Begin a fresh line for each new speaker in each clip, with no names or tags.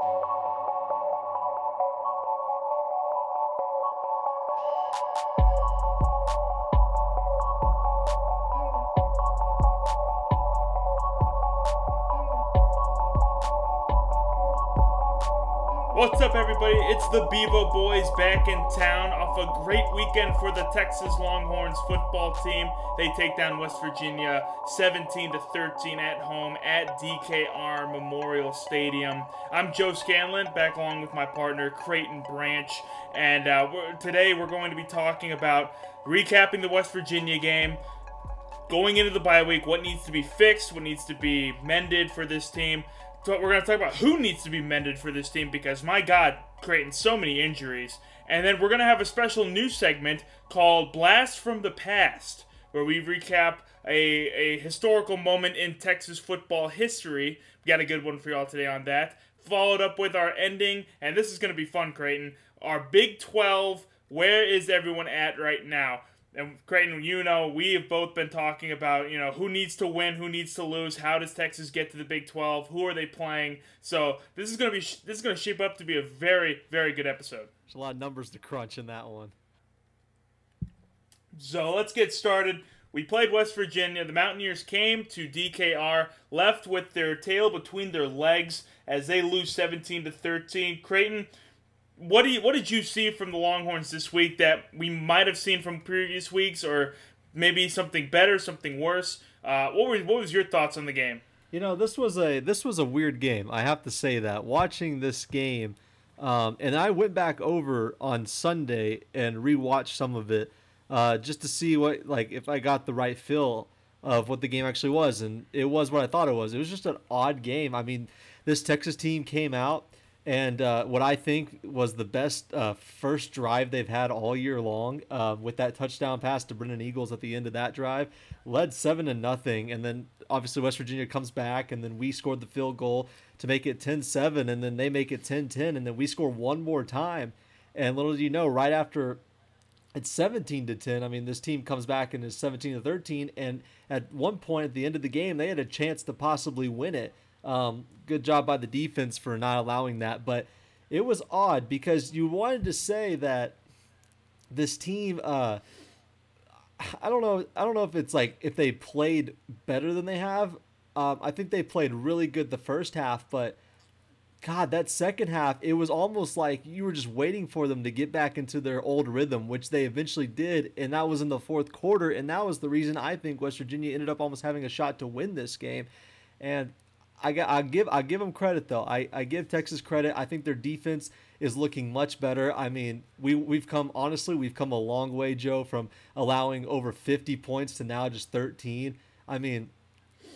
Thank you. What's up, everybody? It's the Bevo Boys back in town off a great weekend for the Texas Longhorns football team. They take down West Virginia 17 to 13 at home at DKR Memorial Stadium. I'm Joe Scanlon, back along with my partner Creighton Branch, and uh, we're, today we're going to be talking about recapping the West Virginia game going into the bye week, what needs to be fixed, what needs to be mended for this team. So we're going to talk about who needs to be mended for this team because my God, Creighton so many injuries. And then we're going to have a special new segment called Blast from the Past, where we recap a, a historical moment in Texas football history. We got a good one for y'all today on that. Followed up with our ending, and this is going to be fun, Creighton. Our Big 12, where is everyone at right now? And Creighton, you know, we have both been talking about, you know, who needs to win, who needs to lose, how does Texas get to the Big 12, who are they playing? So this is gonna be this is gonna shape up to be a very very good episode.
There's a lot of numbers to crunch in that one.
So let's get started. We played West Virginia. The Mountaineers came to DKR, left with their tail between their legs as they lose 17 to 13. Creighton, what do you what did you see from the Longhorns this week that we might have seen from previous weeks, or maybe something better, something worse? Uh, what were what was your thoughts on the game?
You know, this was a this was a weird game. I have to say that watching this game, um, and I went back over on Sunday and rewatched some of it uh, just to see what like if I got the right feel of what the game actually was, and it was what I thought it was. It was just an odd game. I mean, this Texas team came out and uh, what I think was the best uh, first drive they've had all year long, uh, with that touchdown pass to Brennan Eagles at the end of that drive, led seven to nothing, and then obviously West Virginia comes back, and then we scored the field goal to make it 10-7, and then they make it 10-10, and then we score one more time, and little do you know, right after it's 17 to 10. I mean, this team comes back and is 17 to 13, and at one point at the end of the game, they had a chance to possibly win it. Um, good job by the defense for not allowing that, but it was odd because you wanted to say that this team. Uh, I don't know. I don't know if it's like if they played better than they have. Um, I think they played really good the first half, but God, that second half, it was almost like you were just waiting for them to get back into their old rhythm, which they eventually did, and that was in the fourth quarter, and that was the reason I think West Virginia ended up almost having a shot to win this game. And I got I give I give them credit though. I, I give Texas credit. I think their defense is looking much better. I mean, we we've come honestly, we've come a long way, Joe, from allowing over 50 points to now just 13. I mean,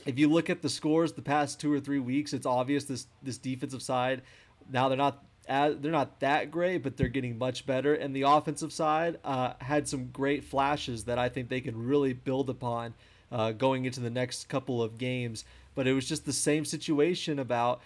if you look at the scores the past 2 or 3 weeks, it's obvious this this defensive side now they're not as, they're not that great, but they're getting much better. And the offensive side uh, had some great flashes that I think they can really build upon uh, going into the next couple of games but it was just the same situation about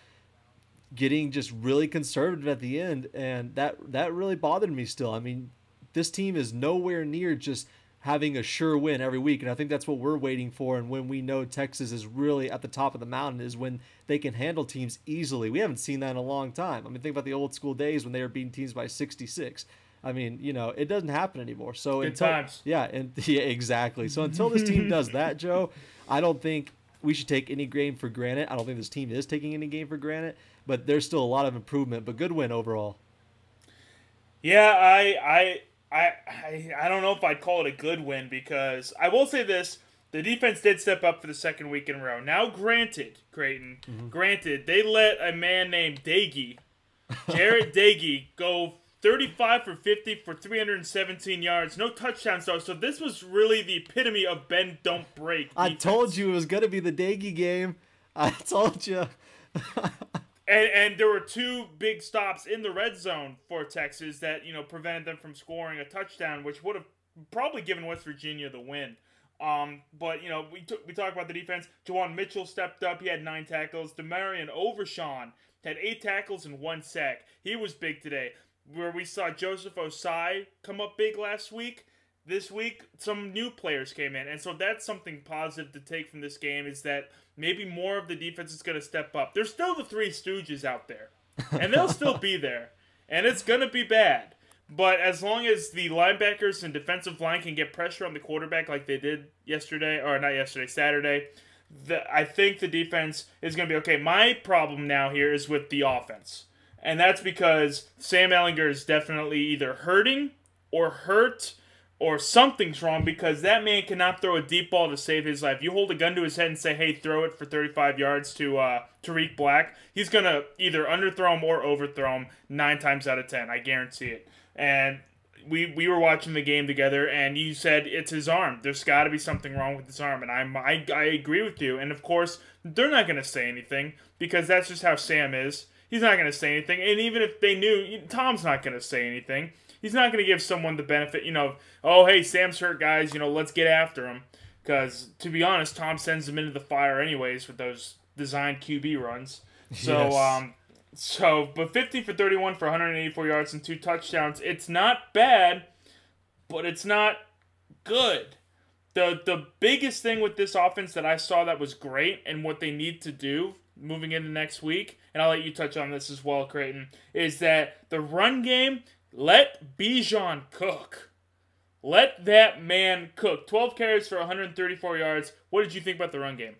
getting just really conservative at the end and that that really bothered me still. I mean, this team is nowhere near just having a sure win every week and I think that's what we're waiting for and when we know Texas is really at the top of the mountain is when they can handle teams easily. We haven't seen that in a long time. I mean, think about the old school days when they were beating teams by 66. I mean, you know, it doesn't happen anymore. So
Good
until,
times.
Yeah, and yeah, exactly. So until this team does that, Joe, I don't think we should take any game for granted. I don't think this team is taking any game for granted, but there's still a lot of improvement. But good win overall.
Yeah, I I I I, don't know if I'd call it a good win because I will say this. The defense did step up for the second week in a row. Now, granted, Creighton, mm-hmm. granted, they let a man named Doege, Jarret Doege, go 35 for 50 for 317 yards. No touchdowns, though. So this was really the epitome of bend, don't break.
Defense. I told you it was going to be the Doege game. I told you.
and, and there were two big stops in the red zone for Texas that, you know, prevented them from scoring a touchdown, which would have probably given West Virginia the win. Um, but you know, we t- we talked about the defense. Juwan Mitchell stepped up; he had nine tackles. DeMarvion Overshown had eight tackles and one sack. He was big today where we saw Joseph Ossai come up big last week. This week, some new players came in, and so that's something positive to take from this game is that maybe more of the defense is going to step up. There's still the three Stooges out there. and they'll still be there, and it's gonna be bad. But as long as the linebackers and defensive line can get pressure on the quarterback like they did yesterday, or not yesterday, Saturday, the, I think the defense is going to be okay. My problem now here is with the offense. And that's because Sam Ehlinger is definitely either hurting or hurt or something's wrong because that man cannot throw a deep ball to save his life. You hold a gun to his head and say, "Hey, throw it for 35 yards to uh, Tarik Black." He's gonna either underthrow him or overthrow him nine times out of ten. I guarantee it. And we we were watching the game together, and you said it's his arm. There's got to be something wrong with his arm, and I'm I, I agree with you. And of course, they're not gonna say anything because that's just how Sam is. He's not gonna say anything, and even if they knew, Tom's not gonna say anything he's not going to give someone the benefit, you know, oh, hey, Sam's hurt, guys, you know, let's get after him. Because, to be honest, Tom sends him into the fire anyways with those designed QB runs. So, yes. um, so, but 50 for 31 for 184 yards and two touchdowns. It's not bad, but it's not good. The, the biggest thing with this offense that I saw that was great and what they need to do moving into next week, and I'll let you touch on this as well, Creighton, is that the run game let Bijan cook. Let that man cook. 12 carries for 134 yards. What did you think about the run game?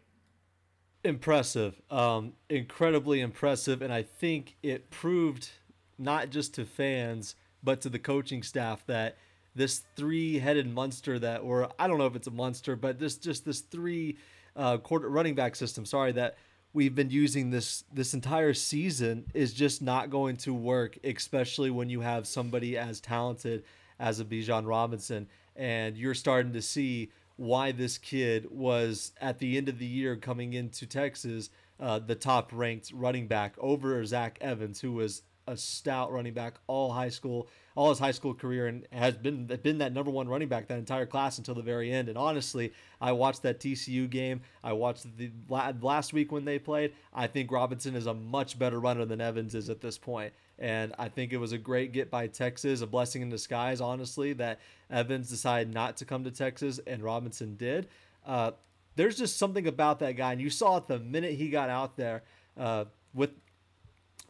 Impressive. Um, incredibly impressive. And I think it proved not just to fans, but to the coaching staff that this three-headed monster that, or I don't know if it's a monster, but this just this three uh, quarter running back system. Sorry that we've been using this this entire season is just not going to work, especially when you have somebody as talented as a Bijan Robinson, and you're starting to see why this kid was at the end of the year coming into Texas uh, the top ranked running back over Zach Evans, who was a stout running back all high school, all his high school career, and has been been that number one running back that entire class until the very end. And honestly, I watched that TCU game. I watched the last week when they played. I think Robinson is a much better runner than Evans is at this point. And I think it was a great get by Texas, a blessing in disguise, honestly, that Evans decided not to come to Texas and Robinson did. Uh, there's just something about that guy, and you saw it the minute he got out there uh, with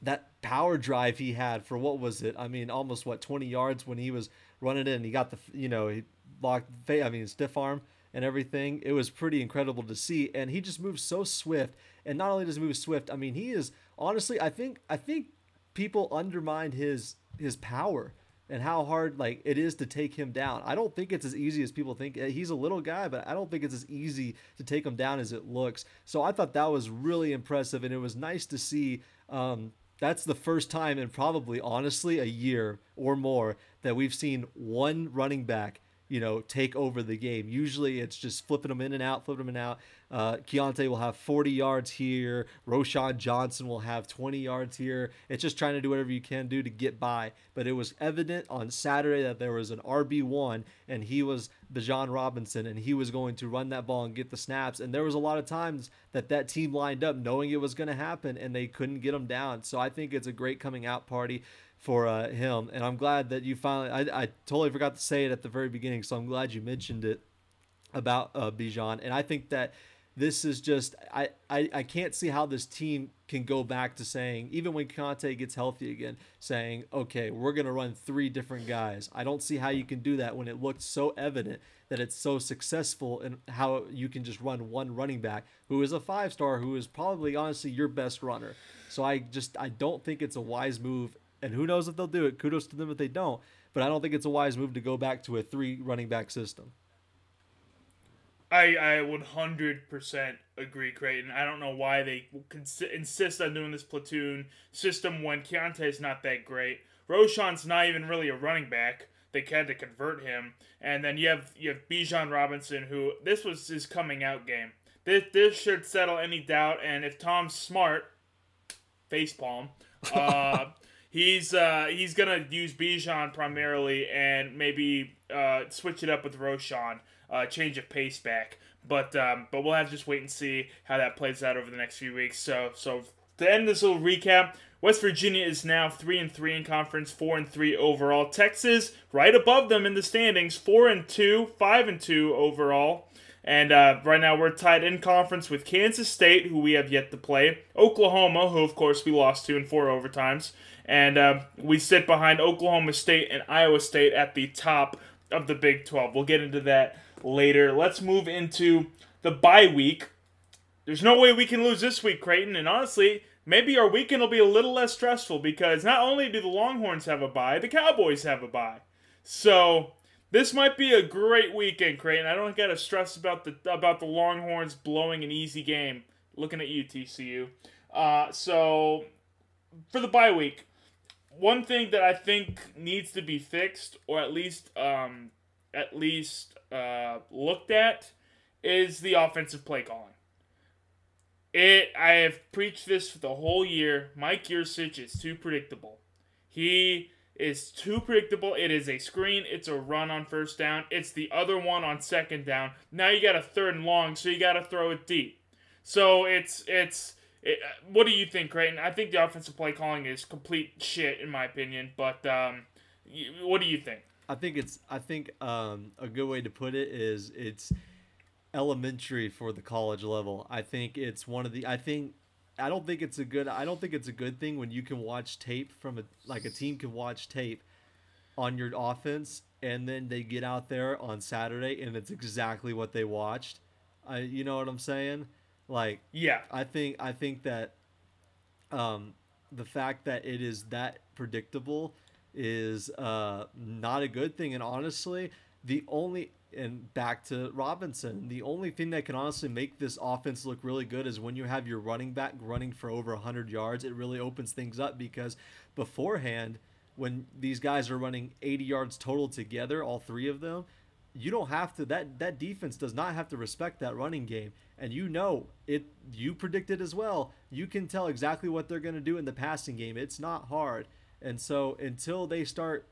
that power drive he had for what was it? I mean, almost what 20 yards when he was running in. He got the you know he locked. I mean, stiff arm and everything. It was pretty incredible to see, and he just moves so swift. And not only does he move swift, I mean, he is honestly. I think I think people undermined his his power and how hard like it is to take him down. I don't think it's as easy as people think. He's a little guy, but I don't think it's as easy to take him down as it looks. So I thought that was really impressive, and it was nice to see um, that's the first time in probably honestly a year or more that we've seen one running back you know, take over the game. Usually it's just flipping them in and out, flipping them in and out. Uh, Keaontay will have 40 yards here. Roschon Johnson will have 20 yards here. It's just trying to do whatever you can do to get by. But it was evident on Saturday that there was an RB1 and he was Bijan Robinson and he was going to run that ball and get the snaps. And there was a lot of times that that team lined up knowing it was going to happen and they couldn't get him down. So I think it's a great coming out party for uh, him. And I'm glad that you finally, I, I totally forgot to say it at the very beginning, so I'm glad you mentioned it about uh, Bijan. And I think that this is just, I, I, I can't see how this team can go back to saying, even when Keaontay gets healthy again, saying, okay, we're going to run three different guys. I don't see how you can do that when it looked so evident that it's so successful and how you can just run one running back who is a five star, who is probably honestly your best runner. So I just, I don't think it's a wise move and who knows if they'll do it. Kudos to them if they don't. But I don't think it's a wise move to go back to a three running back system.
I I would hundred percent agree, Creighton. I don't know why they cons- insist on doing this platoon system when Keaontay's not that great. Roschon's not even really a running back. They had to convert him, and then you have you have Bijan Robinson, who this was his coming out game. This this should settle any doubt. And if Tom's smart, facepalm. Uh, he's uh, he's gonna use Bijan primarily and maybe uh, switch it up with Roschon, uh, change of pace back. But um, but we'll have to just wait and see how that plays out over the next few weeks. So so to end this little recap, West Virginia is now three and three in conference, four and three overall. Texas right above them in the standings, four and two, five and two overall. And uh, right now we're tied in conference with Kansas State, who we have yet to play, Oklahoma, who of course we lost to in four overtimes, and uh, we sit behind Oklahoma State and Iowa State at the top of the Big 12. We'll get into that later. Let's move into the bye week. There's no way we can lose this week, Creighton, and honestly, maybe our weekend will be a little less stressful because not only do the Longhorns have a bye, the Cowboys have a bye. So this might be a great weekend, Creighton. I don't got to stress about the about the Longhorns blowing an easy game. Looking at you, TCU. Uh, so for the bye week, one thing that I think needs to be fixed, or at least um, at least uh, looked at, is the offensive play calling. It I have preached this for the whole year. Mike Yurcich is too predictable. He is too predictable. It is a screen. It's a run on first down. It's the other one on second down. Now you got a third and long, so you got to throw it deep. So it's it's it, uh, what do you think, Creighton? I think the offensive play calling is complete shit in my opinion. But um, what do you think?
I think it's. I think um, a good way to put it is it's elementary for the college level. I think it's one of the. I think. I don't think it's a good. I don't think it's a good thing when you can watch tape from a like a team can watch tape on your offense and then they get out there on Saturday and it's exactly what they watched. I, you know what I'm saying? Like,
yeah,
I think I think that um, the fact that it is that predictable is uh, not a good thing. And honestly, the only and back to Robinson, the only thing that can honestly make this offense look really good is when you have your running back running for over 100 yards. It really opens things up because beforehand, when these guys are running 80 yards total together, all three of them, you don't have to that that defense does not have to respect that running game and you know it you predicted as well you can tell exactly what they're going to do in the passing game it's not hard and so until they start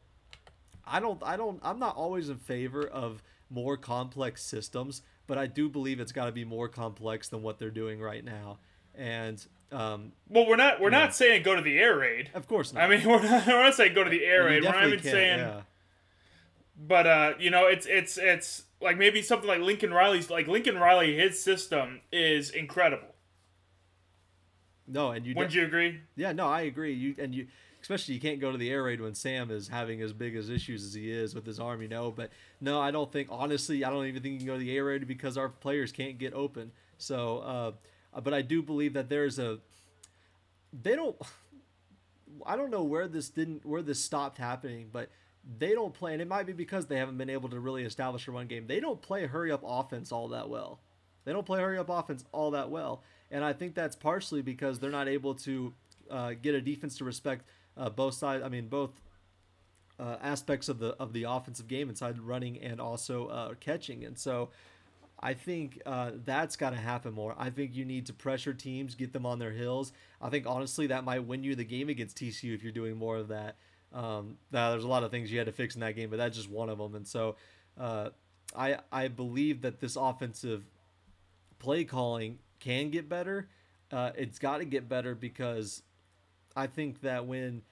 i don't i don't i'm not always in favor of more complex systems but i do believe it's got to be more complex than what they're doing right now and um,
well, we're not we're yeah. not saying go to the air raid.
Of course not.
I mean, we're not, we're not saying go to the air raid. We're not even saying yeah. But uh, you know, it's it's it's like maybe something like Lincoln Riley's like Lincoln Riley, his system is incredible.
No, and you
would de- you agree?
Yeah, no, I agree. You and you especially you can't go to the air raid when Sam is having as big as issues as he is with his arm, you know. But no, I don't think honestly, I don't even think you can go to the air raid because our players can't get open. So, uh, but I do believe that there's a they don't. I don't know where this didn't where this stopped happening, but they don't play, and it might be because they haven't been able to really establish a run game. They don't play hurry up offense all that well. They don't play hurry up offense all that well, and I think that's partially because they're not able to uh, get a defense to respect uh, both sides. I mean, both uh, aspects of the of the offensive game inside running and also uh, catching, and so. I think uh, that's got to happen more. I think you need to pressure teams, get them on their heels. I think honestly that might win you the game against TCU if you're doing more of that. Um, now, there's a lot of things you had to fix in that game, but that's just one of them. And so, uh, I I believe that this offensive play calling can get better. Uh, it's got to get better because I think that when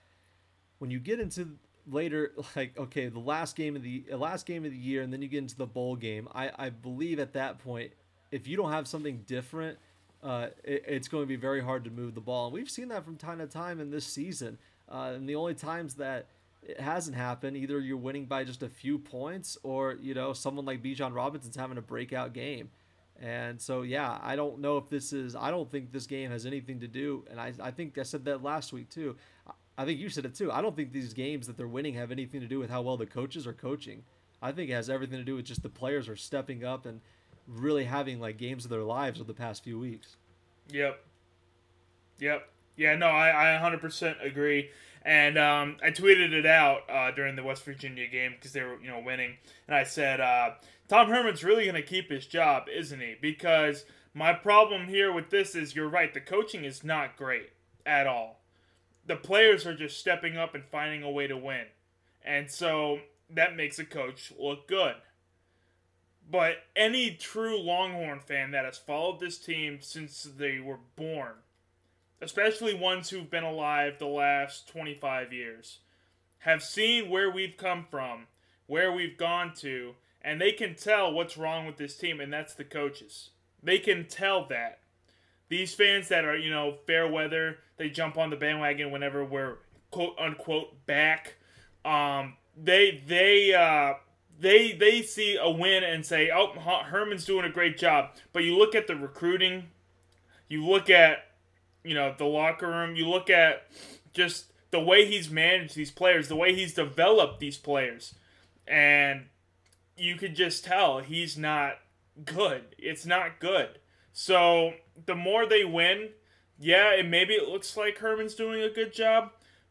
when you get into later like okay the last game of the last game of the year and then you get into the bowl game i i believe at that point if you don't have something different uh, it, it's going to be very hard to move the ball and we've seen that from time to time in this season uh, and the only times that it hasn't happened, either you're winning by just a few points or, you know, someone like Bijan Robinson's having a breakout game. And so, yeah, I don't know if this is, I don't think this game has anything to do. And I, I think I said that last week too. I think you said it too. I don't think these games that they're winning have anything to do with how well the coaches are coaching. I think it has everything to do with just the players are stepping up and really having like games of their lives over the past few weeks.
Yep. Yep. Yeah, no, I, I 100% agree. And um, I tweeted it out uh, during the West Virginia game because they were, you know, winning. And I said, uh, Tom Herman's really going to keep his job, isn't he? Because my problem here with this is you're right. The coaching is not great at all. The players are just stepping up and finding a way to win. And so that makes a coach look good. But any true Longhorn fan that has followed this team since they were born especially ones who've been alive the last 25 years, have seen where we've come from, where we've gone to, and they can tell what's wrong with this team, and that's the coaches. They can tell that. These fans that are, you know, fair weather, they jump on the bandwagon whenever we're quote unquote back. Um, they they uh, they they see a win and say, "Oh, Herman's doing a great job." But you look at the recruiting, you look at you know the locker room, you look at just the way he's managed these players, the way he's developed these players, and you could just tell he's not good. It's not good. So the more they win, yeah, and maybe it looks like Herman's doing a good job,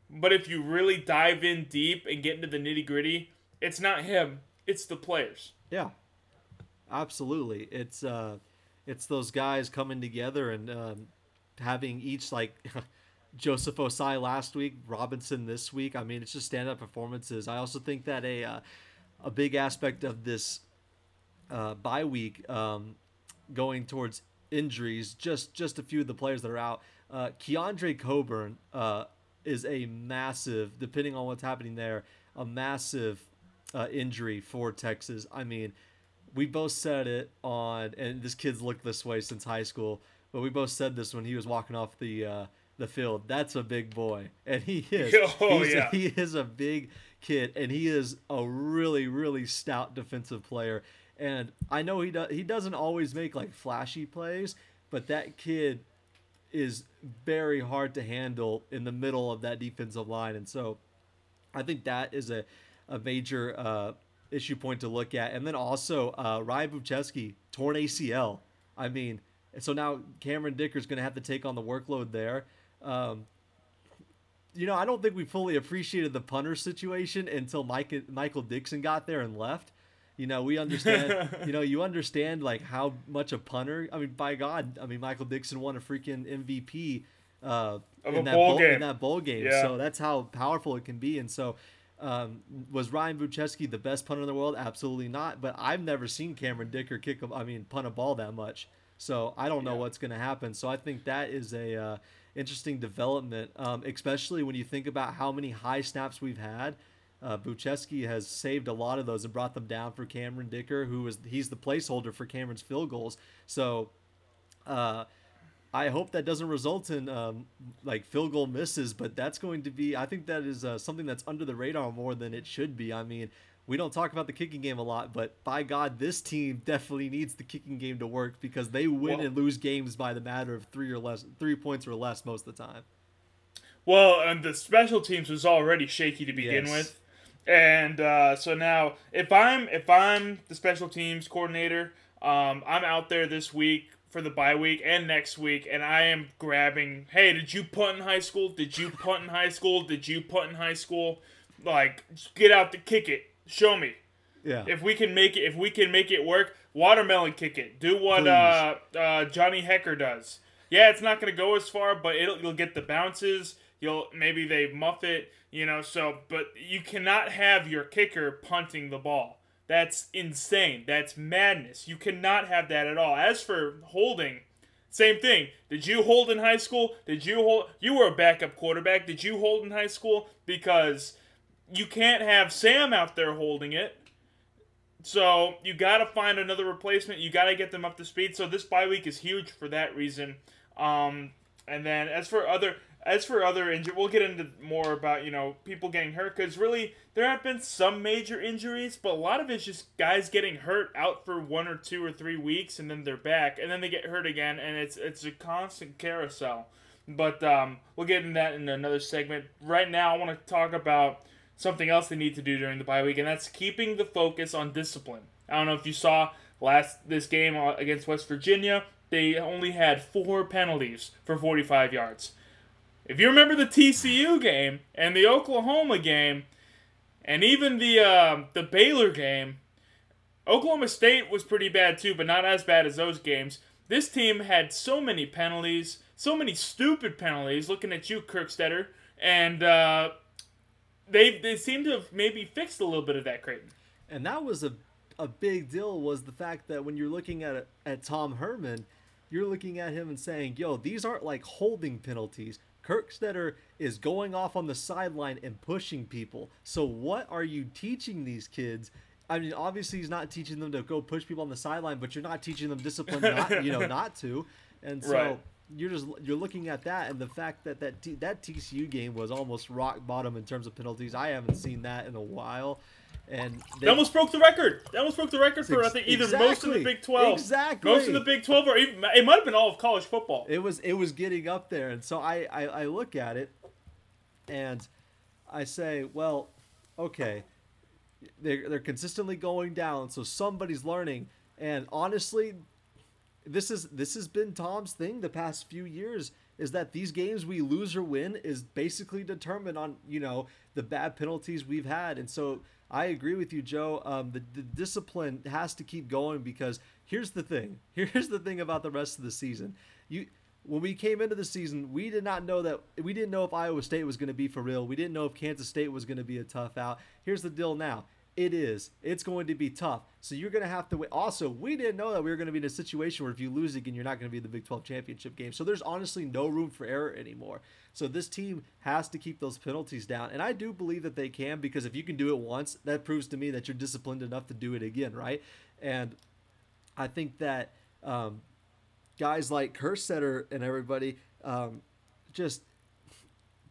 but if you really dive in deep and get into the nitty gritty, it's not him. It's the players.
Yeah, absolutely. It's uh, it's those guys coming together and um, having each like Joseph Ossai last week, Robinson this week. I mean, it's just stand up performances. I also think that a uh, a big aspect of this uh, bye week um, going towards injuries. Just just a few of the players that are out. Uh, Keondre Coburn uh, is a massive, depending on what's happening there, a massive uh, injury for Texas. I mean, we both said it on, and this kid's looked this way since high school, but we both said this when he was walking off the uh, the field. That's a big boy, and he is.
Oh yeah,
he is a big kid, and he is a really really stout defensive player. And I know he does. He doesn't always make like flashy plays, but that kid is very hard to handle in the middle of that defensive line, and so I think that is a a major uh, issue point to look at. And then also uh, Ryan Bujcevski, torn ACL. I mean, so now Cameron Dicker's going to have to take on the workload there. Um, you know, I don't think we fully appreciated the punter situation until Mike, Michael Dixon got there and left. You know, we understand. you know, you understand like how much a punter. I mean, by God, I mean Michael Dixon won a freaking MVP uh, in that bowl, game. in that bowl game. Yeah. So that's how powerful it can be. And so um, was Ryan Bujcevski the best punter in the world? Absolutely not. But I've never seen Cameron Dicker kick a, I mean, punt a ball that much. So I don't know yeah. what's going to happen. So I think that is a uh, interesting development, um, especially when you think about how many high snaps we've had. Uh, Bujcevski has saved a lot of those and brought them down for Cameron Dicker, who is he's the placeholder for Cameron's field goals. So. Uh, I hope that doesn't result in um, like field goal misses, but that's going to be. I think that is uh, something that's under the radar more than it should be. I mean, we don't talk about the kicking game a lot, but by God, this team definitely needs the kicking game to work because they win well, and lose games by the matter of three or less, three points or less most of the time.
Well, and the special teams was already shaky to begin yes. with, and uh, so now if I'm if I'm the special teams coordinator, um, I'm out there this week for the bye week and next week, and I am grabbing. Hey, did you punt in high school? Did you punt in high school? Did you punt in high school? Like, get out to kick it. Show me.
Yeah.
If we can make it, if we can make it work, watermelon kick it. Do what uh, uh, Johnny Hekker does. Yeah, it's not gonna go as far, but it'll you'll get the bounces. You'll maybe they muff it, you know. So, but you cannot have your kicker punting the ball. That's insane. That's madness. You cannot have that at all. As for holding, same thing. Did you hold in high school? Did you hold? You were a backup quarterback. Did you hold in high school? Because you can't have Sam out there holding it. So you got to find another replacement. You got to get them up to speed. So this bye week is huge for that reason. Um, and then as for other as for other injuries, we'll get into more about you know people getting hurt because really there have been some major injuries, but a lot of it's just guys getting hurt out for one or two or three weeks and then they're back and then they get hurt again and it's it's a constant carousel. But um, we'll get into that in another segment. Right now, I want to talk about something else they need to do during the bye week, and that's keeping the focus on discipline. I don't know if you saw last this game uh, against West Virginia. They only had four penalties for 45 yards. If you remember the TCU game and the Oklahoma game, and even the uh, the Baylor game, Oklahoma State was pretty bad too, but not as bad as those games. This team had so many penalties, so many stupid penalties. Looking at you, Kerstetter, and uh, they they seem to have maybe fixed a little bit of that, Creighton.
And that was a a big deal was the fact that when you're looking at at Tom Herman, you're looking at him and saying, "Yo, these aren't like holding penalties. Kerstetter is going off on the sideline and pushing people. So what are you teaching these kids I mean, obviously he's not teaching them to go push people on the sideline, but you're not teaching them discipline, not, you know, not to. And so
Right.
You're just you're looking at that, and the fact that that T, that TCU game was almost rock bottom in terms of penalties. I haven't seen that in a while, and
They almost broke the record. They almost broke the record for I think either most in
Exactly.
the Big Twelve,
Exactly.
most in the Big Twelve, or even it might have been all of college football.
it was it was getting up there and so I, I i look at it and i say well okay they're, they're consistently going down so somebody's learning and honestly this is this has been tom's thing the past few years is that these games we lose or win is basically determined on you know the bad penalties we've had. And so i agree with you joe. Um, the, the discipline has to keep going because here's the thing. Here's the thing about the rest of the season. You when we came into the season we did not know that we didn't know if iowa state was going to be for real. We didn't know if kansas state was going to be a tough out. Here's the deal now it is. It's going to be tough. So you're going to have to wait. Also, we didn't know that we were going to be in a situation where if you lose again, you're not going to be in the Big 12 championship game. So there's honestly no room for error anymore. So this team has to keep those penalties down. And I do believe that they can because if you can do it once, that proves to me that you're disciplined enough to do it again, right? And I think that um, guys like Kerstetter and everybody um, just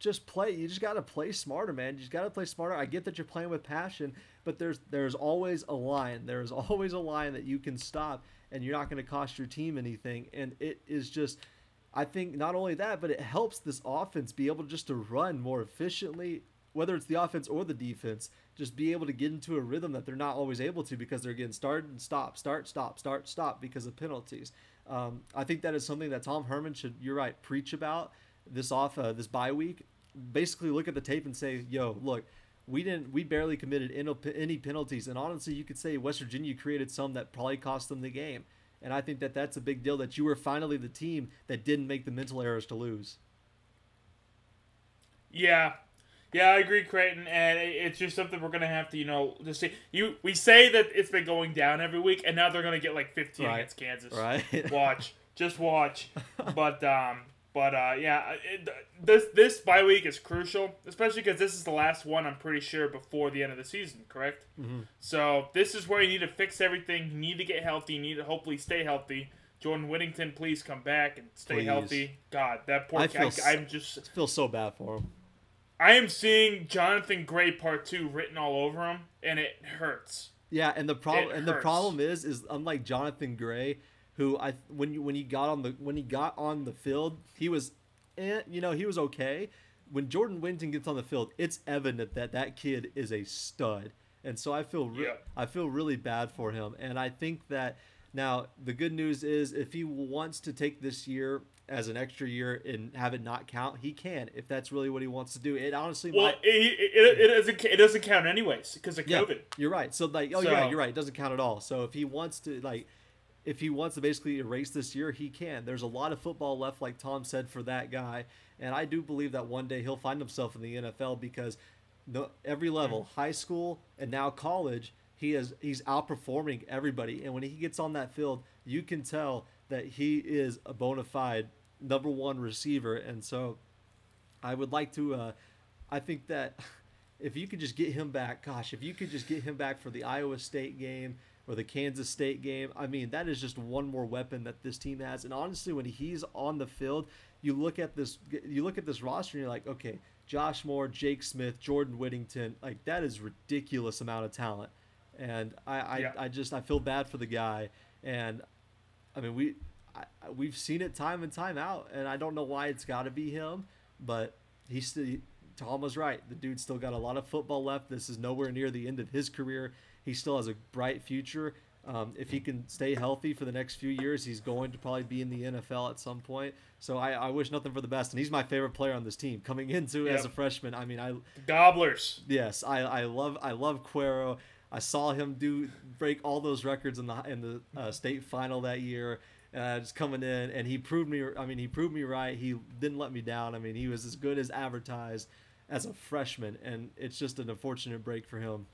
just play. You just got to play smarter, man. You just got to play smarter. I get that you're playing with passion, but there's there's always a line. There's always a line that you can stop, and you're not going to cost your team anything. And it is just, I think not only that, but it helps this offense be able just to run more efficiently, whether it's the offense or the defense. Just be able to get into a rhythm that they're not always able to because they're getting started and stop, start, stop, start, stop because of penalties. Um, I think that is something that Tom Herman should, you're right, preach about this off uh, this bye week basically look at the tape and say, "Yo, look, we didn't, we barely committed any- penalties." And honestly, you could say West Virginia created some that probably cost them the game. And I think that that's a big deal that you were finally the team that didn't make the mental errors to lose.
Yeah, yeah, I agree, Creighton, and it's just something we're gonna have to, you know, just see. You, we say that it's been going down every week, and now they're gonna get like 15
Right.
against Kansas.
Right.
watch, just watch. But um, but uh, yeah, it, this this bye week is crucial, especially because this is the last one. I'm pretty sure before the end of the season, correct? Mm-hmm. So this is where you need to fix everything. You need to get healthy. You need to hopefully stay healthy. Jordan Whittington, please come back and stay
Please.
healthy. God, that poor
I
guy.
feel s-
I'm just.
I feel so bad for him.
I am seeing Jonathan Gray Part Two written all over him, and it hurts.
Yeah, and the problem and the problem is is unlike Jonathan Gray, who I when you when he got on the when he got on the field, he was, eh, you know, he was okay. When Jordan Whittington gets on the field, it's evident that that kid is a stud, and so I feel re-
Yeah.
I feel really bad for him, and I think that now the good news is if he wants to take this year as an extra year and have it not count, he can if that's really what he wants to do. It honestly
Well,
might.
it, it, it doesn't it doesn't count anyways because of
Yeah,
COVID.
you're right. So like, oh
So-
yeah, you're right. It doesn't count at all. So if he wants to like, if he wants to basically erase this year, he can. There's a lot of football left, like Tom said, for that guy, and I do believe that one day he'll find himself in the NFL because the every level, high school and now college, he is he's outperforming everybody. And when he gets on that field, you can tell that he is a bona fide number one receiver. And so I would like to. Uh, I think that if you could just get him back, gosh, if you could just get him back for the Iowa State game or the Kansas State game, I mean, that is just one more weapon that this team has. And honestly, when he's on the field, you look at this, you look at this roster, and you're like, okay, Josh Moore, Jake Smith, Jordan Whittington, like that is ridiculous amount of talent. And I, I,
Yeah.
I just I feel bad for the guy. And I mean, we I, we've seen it time and time out, and I don't know why it's got to be him, but he's still. Tom was right. The dude's still got a lot of football left. This is nowhere near the end of his career. He still has a bright future. Um, if he can stay healthy for the next few years, he's going to probably be in the NFL at some point. So I, I wish nothing for the best. And he's my favorite player on this team coming into as a freshman. I mean, I
Gobblers.
Yes, I, I love I love Cuero. I saw him do break all those records in the in the uh, state final that year. Uh, just coming in, and he proved me. I mean, he proved me right. He didn't let me down. I mean, he was as good as advertised as a freshman, and it's just an unfortunate break for him.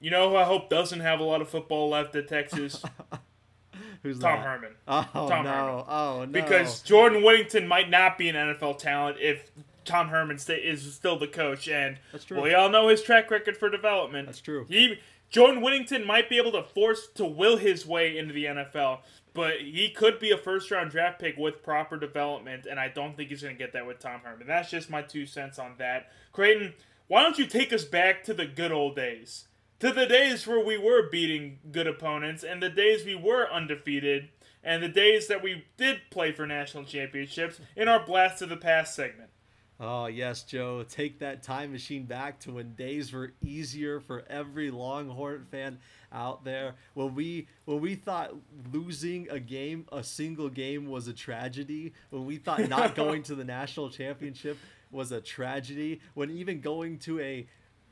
You know who I hope doesn't have a lot of football left at Texas?
Who's
Tom
that?
Herman.
Oh
Tom
no!
Herman.
Oh no!
Because Jordan Whittington might not be an NFL talent if Tom Herman is still the coach, and
That's true.
we all know his track record for development.
That's true.
He Jordan Whittington might be able to force to will his way into the NFL, but he could be a first round draft pick with proper development, and I don't think he's going to get that with Tom Herman. That's just my two cents on that. Creighton, why don't you take us back to the good old days? To the days where we were beating good opponents, and the days we were undefeated, and the days that we did play for national championships in our Blast of the Past segment.
Oh, yes, Joe. Take that time machine back to when days were easier for every Longhorn fan out there. When we when we thought losing a game, a single game was a tragedy, when we thought not going to the national championship was a tragedy, when even going to a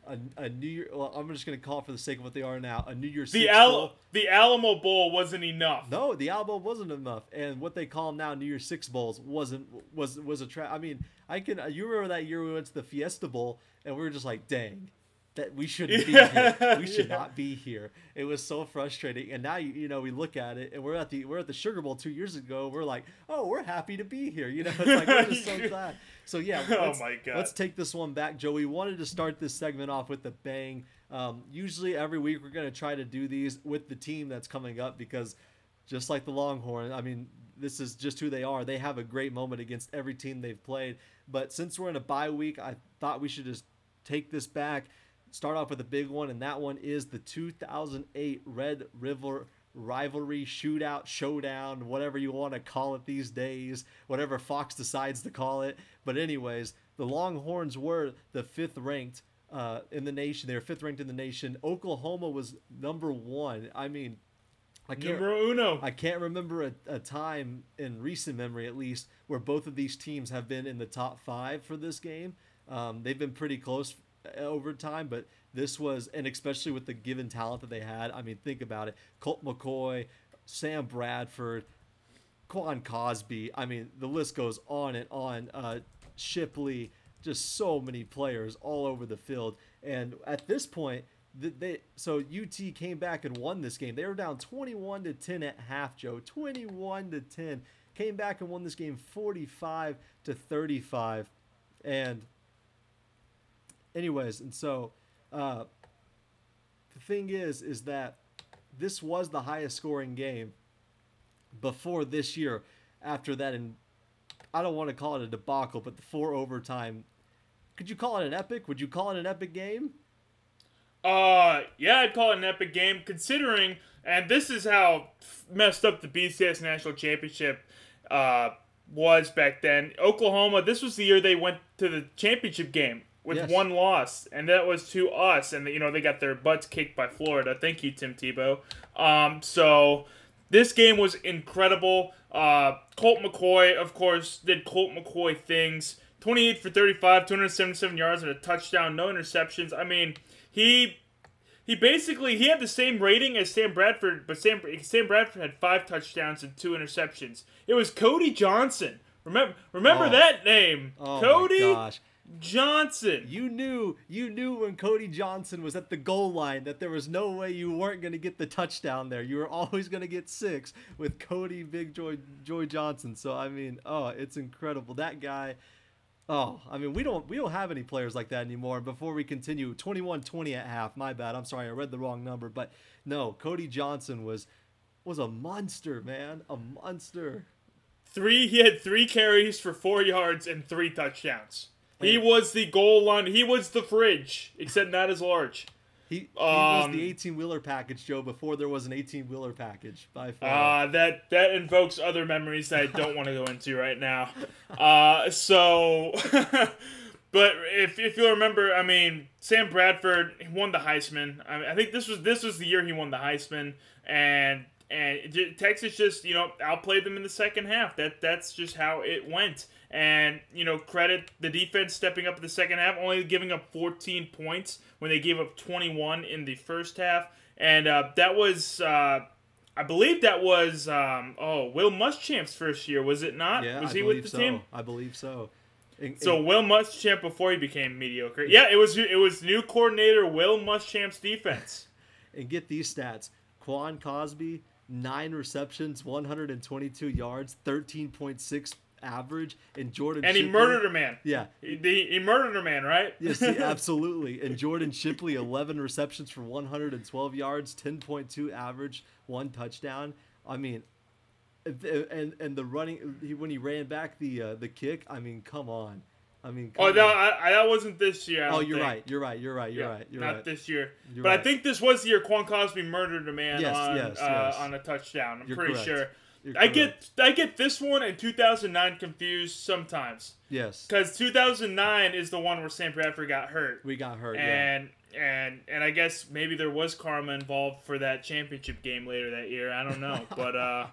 a, a New Year, well, I'm just going to call it for the sake of what they are now, a New Year's
The
Six
Al-
bowl.
the Alamo Bowl wasn't enough.
No, the Alamo wasn't enough, and what they call now New Year's Six bowls wasn't was was a trap. I mean, I can you remember that year we went to the Fiesta Bowl and we were just like, dang, that we shouldn't be here. We should
Yeah.
not be here. It was so frustrating. And now you you know we look at it and we're at the we're at the Sugar Bowl two years ago. We're like, oh, we're happy to be here. You know, it's like we're just so glad. So yeah,
Oh
let's,
my God.
let's take this one back, Joe. We wanted to start this segment off with a bang. Um, usually every week we're going to try to do these with the team that's coming up because just like the Longhorn, I mean, this is just who they are. They have a great moment against every team they've played. But since we're in a bye week, I thought we should just take this back, start off with a big one, and that one is the 2008 Red River rivalry shootout showdown whatever you want to call it these days whatever fox decides to call it but anyways the longhorns were the fifth ranked uh, in the nation they were fifth ranked in the nation oklahoma was number one i mean I can't,
Numero uno.
I can't remember a, a time in recent memory, at least, where both of these teams have been in the top five for this game. Um, they've been pretty close uh, over time, but this was, and especially with the given talent that they had. I mean, think about it: Colt McCoy, Sam Bradford, Quan Cosby. I mean, the list goes on and on. Uh, Shipley, just so many players all over the field. And at this point, th- they so UT came back and won this game. They were down 21 to 10 at half, Joe. 21 to 10. Came back and won this game 45 to 35. And anyways, and so uh, the thing is, is that this was the highest scoring game before this year. After that, and I don't want to call it a debacle, but the four overtime. Could you call it an epic? Would you call it an epic game?
Uh, yeah, I'd call it an epic game, considering, and this is how messed up the BCS National Championship uh, was back then. Oklahoma, this was the year they went to the championship game with
Yes.
one loss, and that was to us. And you know they got their butts kicked by Florida. Thank you, Tim Tebow. Um, so this game was incredible. Uh, Colt McCoy, of course, did Colt McCoy things. 28 for 35, 277 yards and a touchdown, no interceptions. I mean, he he basically he had the same rating as Sam Bradford, but Sam Sam Bradford had five touchdowns and two interceptions. It was Cody Johnson. Remember remember
Oh.
that name,
Oh
Cody. Johnson.
You knew you knew when Cody Johnson was at the goal line that there was no way you weren't going to get the touchdown there. You were always going to get six with Cody Big Joy Joy Johnson. So I mean, oh, it's incredible. That guy Oh, I mean, we don't we don't have any players like that anymore. Before we continue, 21-20 at half. My bad. I'm sorry. I read the wrong number, but no, Cody Johnson was was a monster, man. A monster.
Three he had three carries for four yards and three touchdowns. He was the goal line. He was the fridge, except not as large.
He, he
Um,
was the 18 wheeler package, Joe, before there was an 18 wheeler package by far.
Uh, that that invokes other memories that I don't want to go into right now. Uh, so, but if if you'll remember, I mean, Sam Bradford won the Heisman. I, mean, I think this was this was the year he won the Heisman, and and Texas just you know outplayed them in the second half. That that's just how it went. And you know, credit the defense stepping up in the second half, only giving up 14 points when they gave up 21 in the first half, and uh, that was. Uh, I believe that was um, oh Will Muschamp's first year, was it not?
yeah,
was
I
he
believe
with the
so.
team?
I believe so.
So Will Muschamp before he became mediocre. Yeah, it was it was new coordinator Will Muschamp's defense.
and get these stats: Quan Cosby, nine receptions, 122 yards, 13.6 average, and Jordan
and he murdered a man.
Yeah,
He, he, murdered a man, right?
Yes, he- absolutely. And Jordan Shipley, 11 receptions for 112 yards, 10.2 average, one touchdown. I mean, and and the running he, when he ran back the uh, the kick. I mean, come on. I mean,
Oh no. I, I, that wasn't this year.
Oh, you're
think.
right. You're right. You're right. You're
Yeah,
right. You're
not
right.
this year.
You're
but I think this was the year Quan Cosby murdered a man
Yes,
on
yes,
uh,
yes.
on a touchdown. I'm
You're
pretty
correct.
sure. I get I get this one and 2009 confused sometimes
yes.
because 2009 is the one where Sam Bradford got hurt,
We got hurt. yeah.
and and and I guess maybe there was karma involved for that championship game later that year. I don't know, but uh,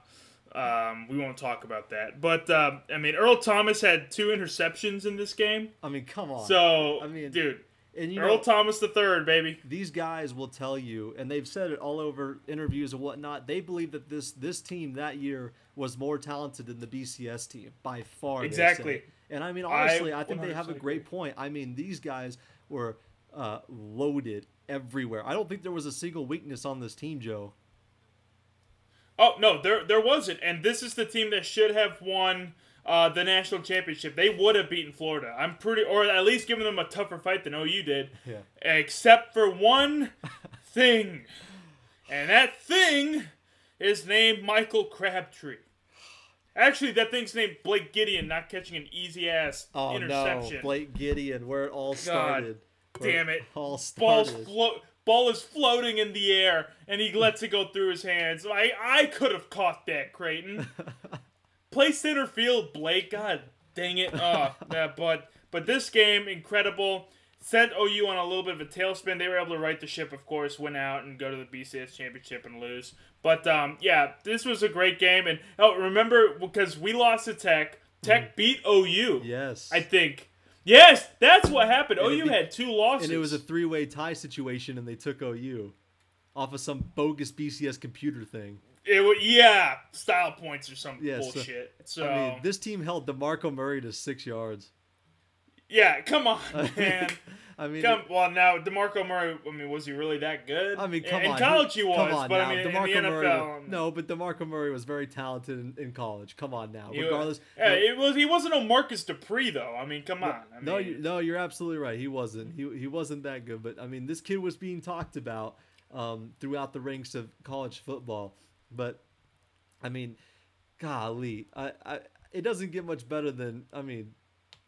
um, we won't talk about that. But um, I mean, Earl Thomas had two interceptions in this game,
I mean, come on.
so
I mean,
dude,
and you
Earl
know,
Thomas the third, baby.
these guys will tell you, and they've said it all over interviews and whatnot. They believe that this this team that year was more talented than the BCS team by far.
Exactly.
And I mean, honestly, I, think they have a
100%
great point. I mean, these guys were uh, loaded everywhere. I don't think there was a single weakness on this team, Joe.
Oh no, there there wasn't, and this is the team that should have won uh, the national championship. They would have beaten Florida. I'm pretty, or at least given them a tougher fight than OU did.
Yeah.
Except for one thing, and that thing is named Michael Crabtree. Actually, that thing's named Blake Gideon, not catching an easy ass
Oh
interception.
no, Blake Gideon, where it all started. Where
damn it.
All
Ball's
started.
flo- ball is floating in the air, and he lets it go through his hands. I I could have caught that, Creighton. Play center field, Blake. God dang it. Uh, yeah, but but this game incredible. Sent OU on a little bit of a tailspin. They were able to right the ship, of course, win out and go to the BCS championship and lose. But um, yeah, this was a great game. And oh, remember because we lost to Tech. Tech beat OU.
yes.
I think. Yes, that's what happened.
And
OU
be-
had two losses.
and it was a three-way tie situation, and they took OU off of some bogus BCS computer thing.
It wa yeah, style points or some
Yeah,
bullshit. So,
I mean, this team held DeMarco Murray to six yards.
yeah, come on, man.
I mean,
come well now, DeMarco Murray. I mean, was he really that good?
I mean, come
in,
on.
In college, he was,
come on
but
now.
I mean,
DeMarco
in the
Murray
NFL,
was- no, but DeMarco Murray was very talented in, in college. Come on now. Regardless,
yeah,
no-
it was. He wasn't a Marcus Dupree though. I mean, come on. I
no, you, no, you're absolutely right. He wasn't. He, he wasn't that good. But I mean, this kid was being talked about um, throughout the ranks of college football. But I mean, golly, I, I it doesn't get much better than I mean.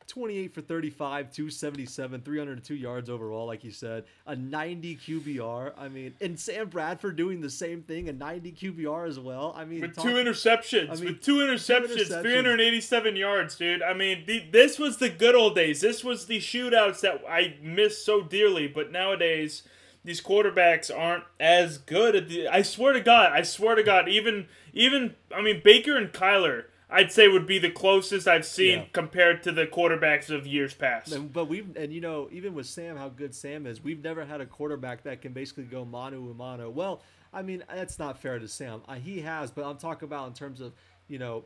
28 for 35, 277, 302 yards overall, like you said. A 90 QBR. I mean, and Sam Bradford doing the same thing, a 90 QBR as well. I mean,
with
talk-
two interceptions,
I mean,
with two interceptions,
interceptions.
387 yards, dude. I mean, the, this was the good old days. This was the shootouts that I miss so dearly. But nowadays, these quarterbacks aren't as good. At the, I swear to God, I swear to God, even even I mean Baker and Kyler, I'd say would be the closest I've seen
Yeah.
compared to the quarterbacks of years past.
And, but we've and you know even with Sam, how good Sam is, we've never had a quarterback that can basically go mano a mano. Well, I mean that's not fair to Sam. Uh, he has, but I'm talking about in terms of you know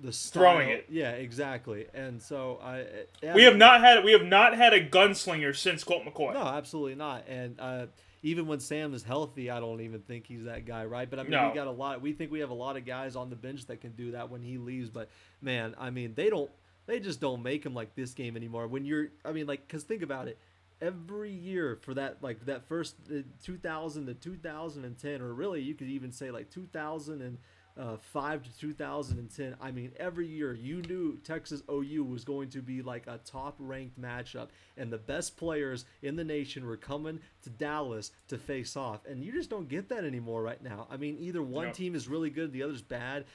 the style.
Throwing it.
Yeah, exactly. And so I yeah,
we have not had we have not had a gunslinger since Colt McCoy.
No, absolutely not. And uh, even when Sam is healthy, I don't even think he's that guy, right? But I mean,
No.
we got a lot. We think we have a lot of guys on the bench that can do that when he leaves. But man, I mean, they don't. They just don't make him like this game anymore. When you're, I mean, like, cause think about it. Every year for that, like that first uh, 2000 to 2010, or really you could even say like Uh, 2005 to 2010. I mean, every year you knew Texas OU was going to be like a top ranked matchup, and the best players in the nation were coming to Dallas to face off. And you just don't get that anymore right now. I mean, either one
No.
team is really good, the other's bad.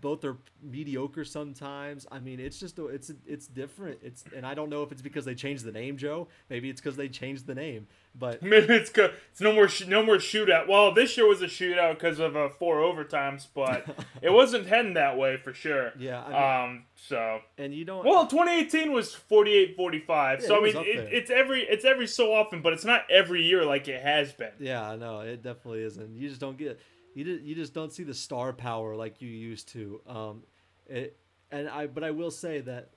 Both are mediocre sometimes. I mean, it's just a, it's it's different. It's and I don't know if it's because they changed the name, Joe. Maybe it's because they changed the name. But
Maybe it's. It's no more sh- no more shootout. Well, this year was a shootout because of uh, four overtimes, but it wasn't heading that way for sure.
Yeah, I
um. So
and you don't.
well, 2018 was 48-45.
Yeah,
so I mean, it, it's every it's every so often, but it's not every year like it has been.
Yeah, I know it definitely isn't. You just don't get you just, you just don't see the star power like you used to. Um, it and I but I will say that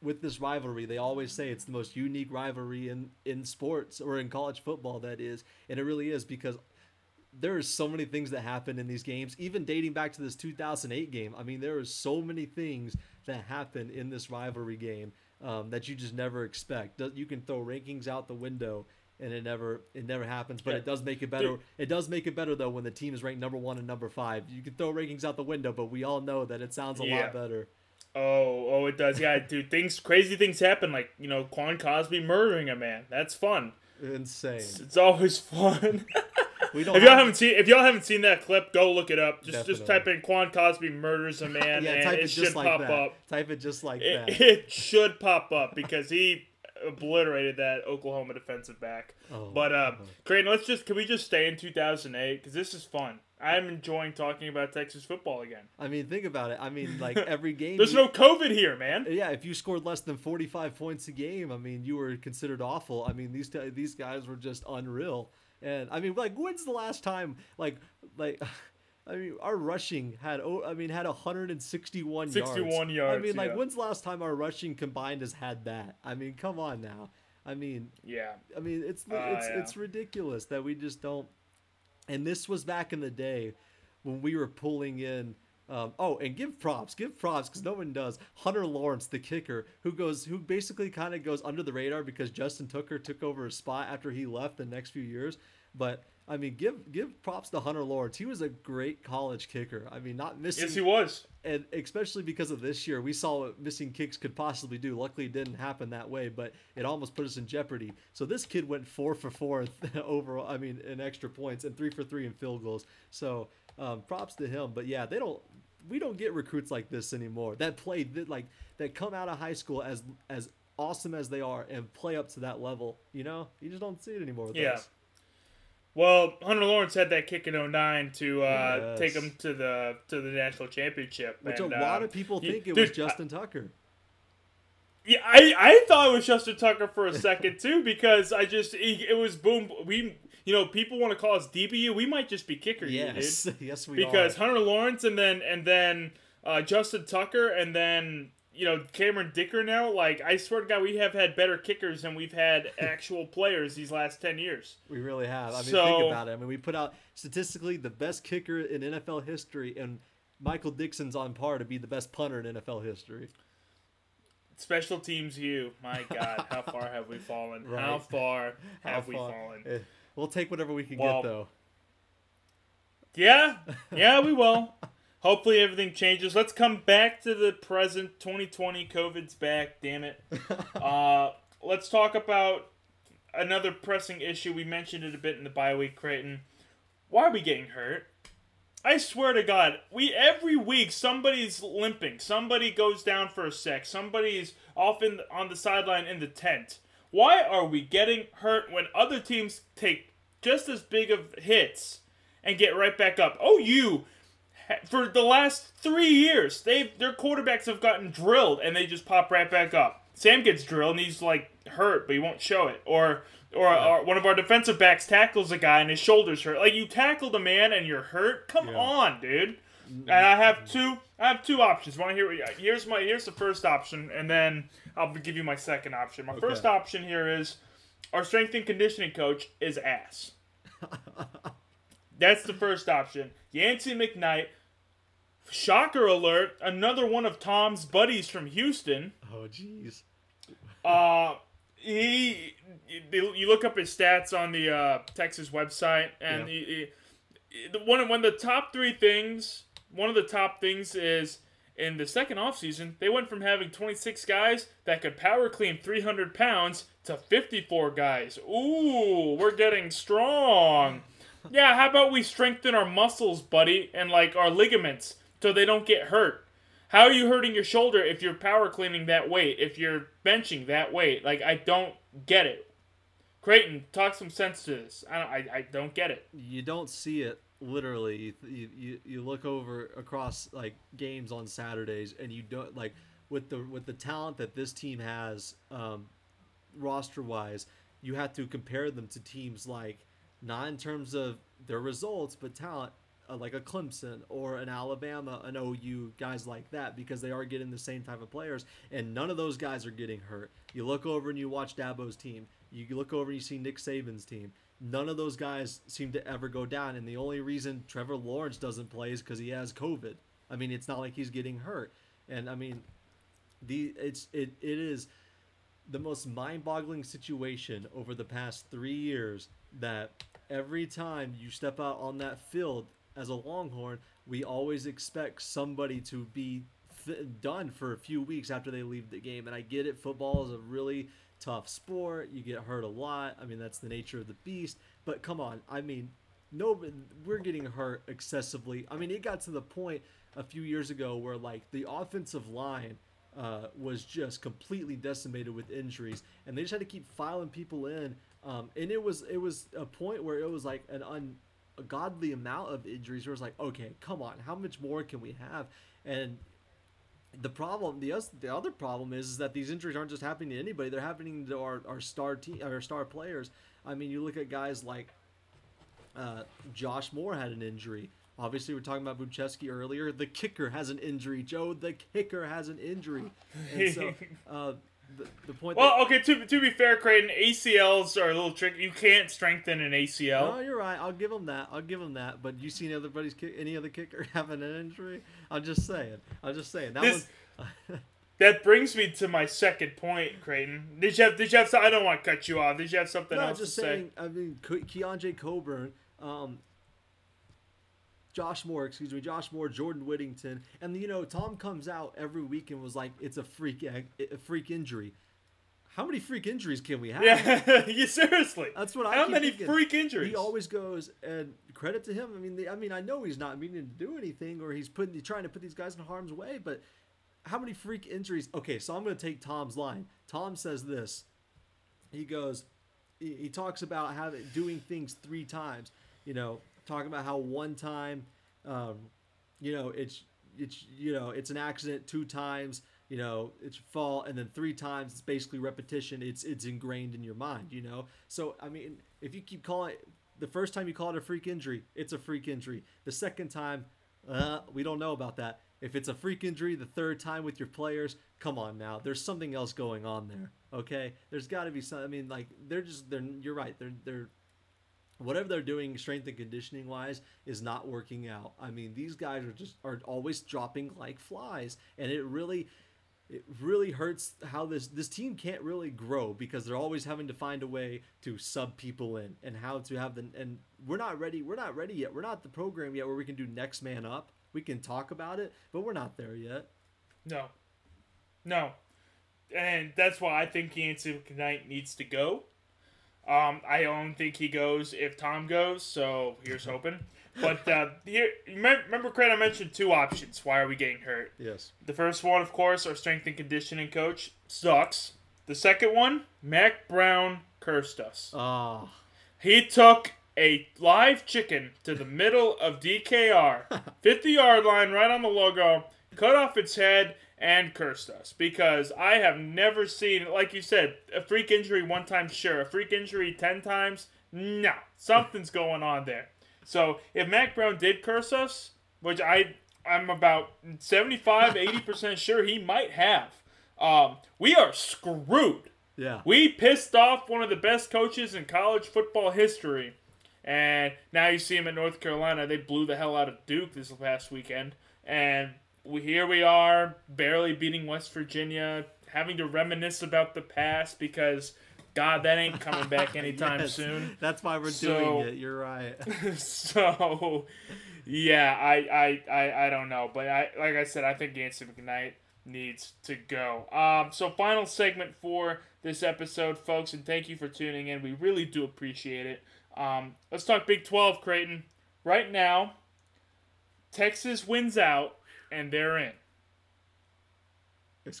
with this rivalry, they always say it's the most unique rivalry in in sports or in college football. That is, and it really is because there are so many things that happen in these games, even dating back to this 2008 game. I mean, there are so many things that happen in this rivalry game um, that you just never expect. You can throw rankings out the window and it never it never happens. But
Yeah.
it does make it better. It does make it better though when the team is ranked number one and number five. You can throw rankings out the window, but we all know that it sounds a
Yeah.
lot better.
Oh, oh, it does. Yeah, dude. Things, crazy things happen. Like you know, Quan Cosby murdering a man. That's fun.
Insane.
It's always fun.
We don't.
if y'all
have-
haven't seen, if y'all haven't seen that clip, go look it up. Just just type in Quan Cosby murders a man,
yeah,
and
type
it,
it
should
like
pop
that.
up.
Type it just like
It,
that.
it should pop up because he obliterated that Oklahoma defensive back.
Oh,
But uh,
oh.
Creighton, let's just can we just stay in 2008 because this is fun. I'm enjoying talking about Texas football again.
I mean, think about it. I mean, like every game.
There's
you-
no COVID here, man.
Yeah, if you scored less than 45 points a game, I mean, you were considered awful. I mean, these these guys were just unreal. And I mean, like, when's the last time, like, like, I mean, our rushing had, oh, I mean, had 161 yards.
61
I
yards,
mean, like,
yeah.
when's the last time our rushing combined has had that? I mean, come on now. I mean,
Yeah.
I mean, it's
Uh,
it's
yeah.
it's ridiculous that we just don't. And this was back in the day when we were pulling in. Um, oh, and give props, give props because no one does. Hunter Lawrence, the kicker, who goes, who basically kind of goes under the radar because Justin Tucker took over his spot after he left the next few years. But I mean, give give props to Hunter Lawrence. He was a great college kicker. I mean, not missing
Yes, he was.
and especially because of this year, we saw what missing kicks could possibly do. Luckily, it didn't happen that way, but it almost put us in jeopardy. So this kid went four for four overall. I mean, in extra points and three for three in field goals. So um, props to him. But yeah, they don't. We don't get recruits like this anymore. That play that like that come out of high school as as awesome as they are and play up to that level. You know, you just don't see it anymore. With
Yeah.
us.
Well, Hunter Lawrence had that kick in 09 to uh,
Yes.
take him to the to the national championship.
Which
and,
a lot
uh,
of people
he-
think it
dude,
was Justin Tucker.
Yeah, I, I thought it was Justin Tucker for a second too because I just it, it was boom. We you know people want to call us DBU. We might just be kicker, you, dude.
Yes, yes, we
because
are.
Hunter Lawrence and then and then uh, Justin Tucker and then you know Cameron Dicker now. Like I swear to God, we have had better kickers than we've had actual players these last ten years.
We really have. I mean,
So-
think about it. I mean, we put out statistically the best kicker in NFL history, and Michael Dickson's on par to be the best punter in NFL history.
Special teams, you my God, how far have we fallen? How
Right.
far
How
have we fallen?
Eh, We'll take whatever we can
Well,
get, though.
Yeah, yeah, we will. Hopefully everything changes. Let's come back to the present. 2020, COVID's back. Damn it. Uh, let's talk about another pressing issue. We mentioned it a bit in the bye week, Creighton. Why are we getting hurt? I swear to God, we every week somebody's limping. Somebody goes down for a sec. Somebody's off in on the sideline in the tent. Why are we getting hurt when other teams take just as big of hits and get right back up? Oh, you for the last three years, they their quarterbacks have gotten drilled and they just pop right back up. Sam gets drilled and he's like hurt, but he won't show it. Or or, or one of our defensive backs tackles a guy and his shoulders hurt. Like you tackled a man and you're hurt. Come
Yeah.
on, dude. Mm-hmm. And I have two. I have two options. Want to hear? what- Here's my. Here's the first option, and then I'll give you my second option. My first option here is our strength and conditioning coach is ass. That's the first option. Yancy McKnight. Shocker alert! Another one of Tom's buddies from Houston.
Oh, jeez.
Uh, he. You you look up his stats on the uh, Texas website, and
Yeah.
he, he, the one one of the top three things. One of the top things is in the second offseason, they went from having 26 guys that could power clean 300 pounds to 54 guys. Ooh, we're getting strong. Yeah, how about we strengthen our muscles, buddy, and like our ligaments so they don't get hurt? How are you hurting your shoulder if you're power cleaning that weight, if you're benching that weight? Like, I don't get it. Creighton, talk some sense to this. I, don't, I, I don't get it.
You don't see it literally. You, you you look over across like games on Saturdays, and you don't like with the with the talent that this team has, um, roster wise. You have to compare them to teams like not in terms of their results, but talent. Uh, like a Clemson or an Alabama, an OU, guys like that, because they are getting the same type of players, and none of those guys are getting hurt. You look over and you watch Dabo's team. You look over and you see Nick Saban's team. None of those guys seem to ever go down, and the only reason Trevor Lawrence doesn't play is because he has COVID. I mean, it's not like he's getting hurt, and I mean, the it's it it is the most mind-boggling situation over the past three years that every time you step out on that field as a Longhorn, we always expect somebody to be th- done for a few weeks after they leave the game. And I get it, football is a really tough sport. You get hurt a lot. I mean, that's the nature of the beast. But come on, I mean, no, we're getting hurt excessively. I mean, it got to the point a few years ago where like the offensive line uh, was just completely decimated with injuries, and they just had to keep filing people in. Um, and it was it was a point where it was like an ungodly amount of injuries. Where it was like, okay, come on, how much more can we have? And the problem, the the other problem is, is that these injuries aren't just happening to anybody; they're happening to our, our star team, our star players. I mean, you look at guys like uh, Josh Moore had an injury. Obviously, we're talking about Bujcevski earlier. The kicker has an injury. Joe, the kicker has an injury. And so, uh, the, the point.
Well, that, okay. To, to be fair, Creighton, ACLs are a little tricky. You can't strengthen an ACL.
No, you're right. I'll give him that. I'll give him that. But you seen anybody's kick, any other kicker having an injury? I'm just saying. I'm just saying that this,
was. that brings me to my second point, Creighton. Did you have? Did you have? I don't want to cut you off. Did you have something no, else just to saying, say?
I mean, Keondre Coburn. Um, Josh Moore, excuse me, Josh Moore, Jordan Whittington, and you know Tom comes out every week and was like, "It's a freak, a freak injury." How many freak injuries can we have?
Yeah, yeah seriously.
That's what I.
How many
thinking.
freak injuries?
He always goes and credit to him. I mean, the, I mean, I know he's not meaning to do anything, or he's putting, he's trying to put these guys in harm's way. But how many freak injuries? Okay, so I'm going to take Tom's line. Tom says this. He goes, he, he talks about having doing things three times. You know, talking about how one time, um, you know, it's it's you know it's an accident two times you know it's fall and then three times it's basically repetition it's it's ingrained in your mind you know? So i mean if you keep calling the first time you call it a freak injury it's a freak injury. The second time uh, we don't know about that. If it's a freak injury the third time with your players come on now there's something else going on there okay? There's got to be some i mean like they're just they're you're right they're they're whatever they're doing strength and conditioning wise is not working out. I mean, these guys are just are always dropping like flies and it really it really hurts how this this team can't really grow because they're always having to find a way to sub people in and how to have the and we're not ready we're not ready yet. We're not the program yet where we can do next man up. We can talk about it, but we're not there yet.
No. No. And that's why I think Yancy Knight needs to go. Um, I don't think he goes if Tom goes, so here's hoping. But uh, here, remember, Craig, I mentioned two options. Why are we getting hurt?
Yes.
The first one, of course, our strength and conditioning coach sucks. The second one, Mack Brown cursed us.
Oh.
He took a live chicken to the middle of DKR, 50 yard line, right on the logo, cut off its head, and cursed us because I have never seen, like you said, a freak injury one time, sure. A freak injury 10 times, no. Something's going on there. So if Mack Brown did curse us, which I, I'm about 75, 80% sure he might have, um, we are screwed.
Yeah.
We pissed off one of the best coaches in college football history. And now you see him at North Carolina. They blew the hell out of Duke this past weekend. And here we are, barely beating West Virginia, having to reminisce about the past because God, that ain't coming back anytime yes, soon.
That's why we're so, doing it. You're right.
so, yeah, I, I, I, I don't know, but I, like I said, I think Yancy McKnight needs to go. Um, so final segment for this episode, folks, and thank you for tuning in. We really do appreciate it. Um, let's talk Big 12, Creighton. Right now, Texas wins out and they're in.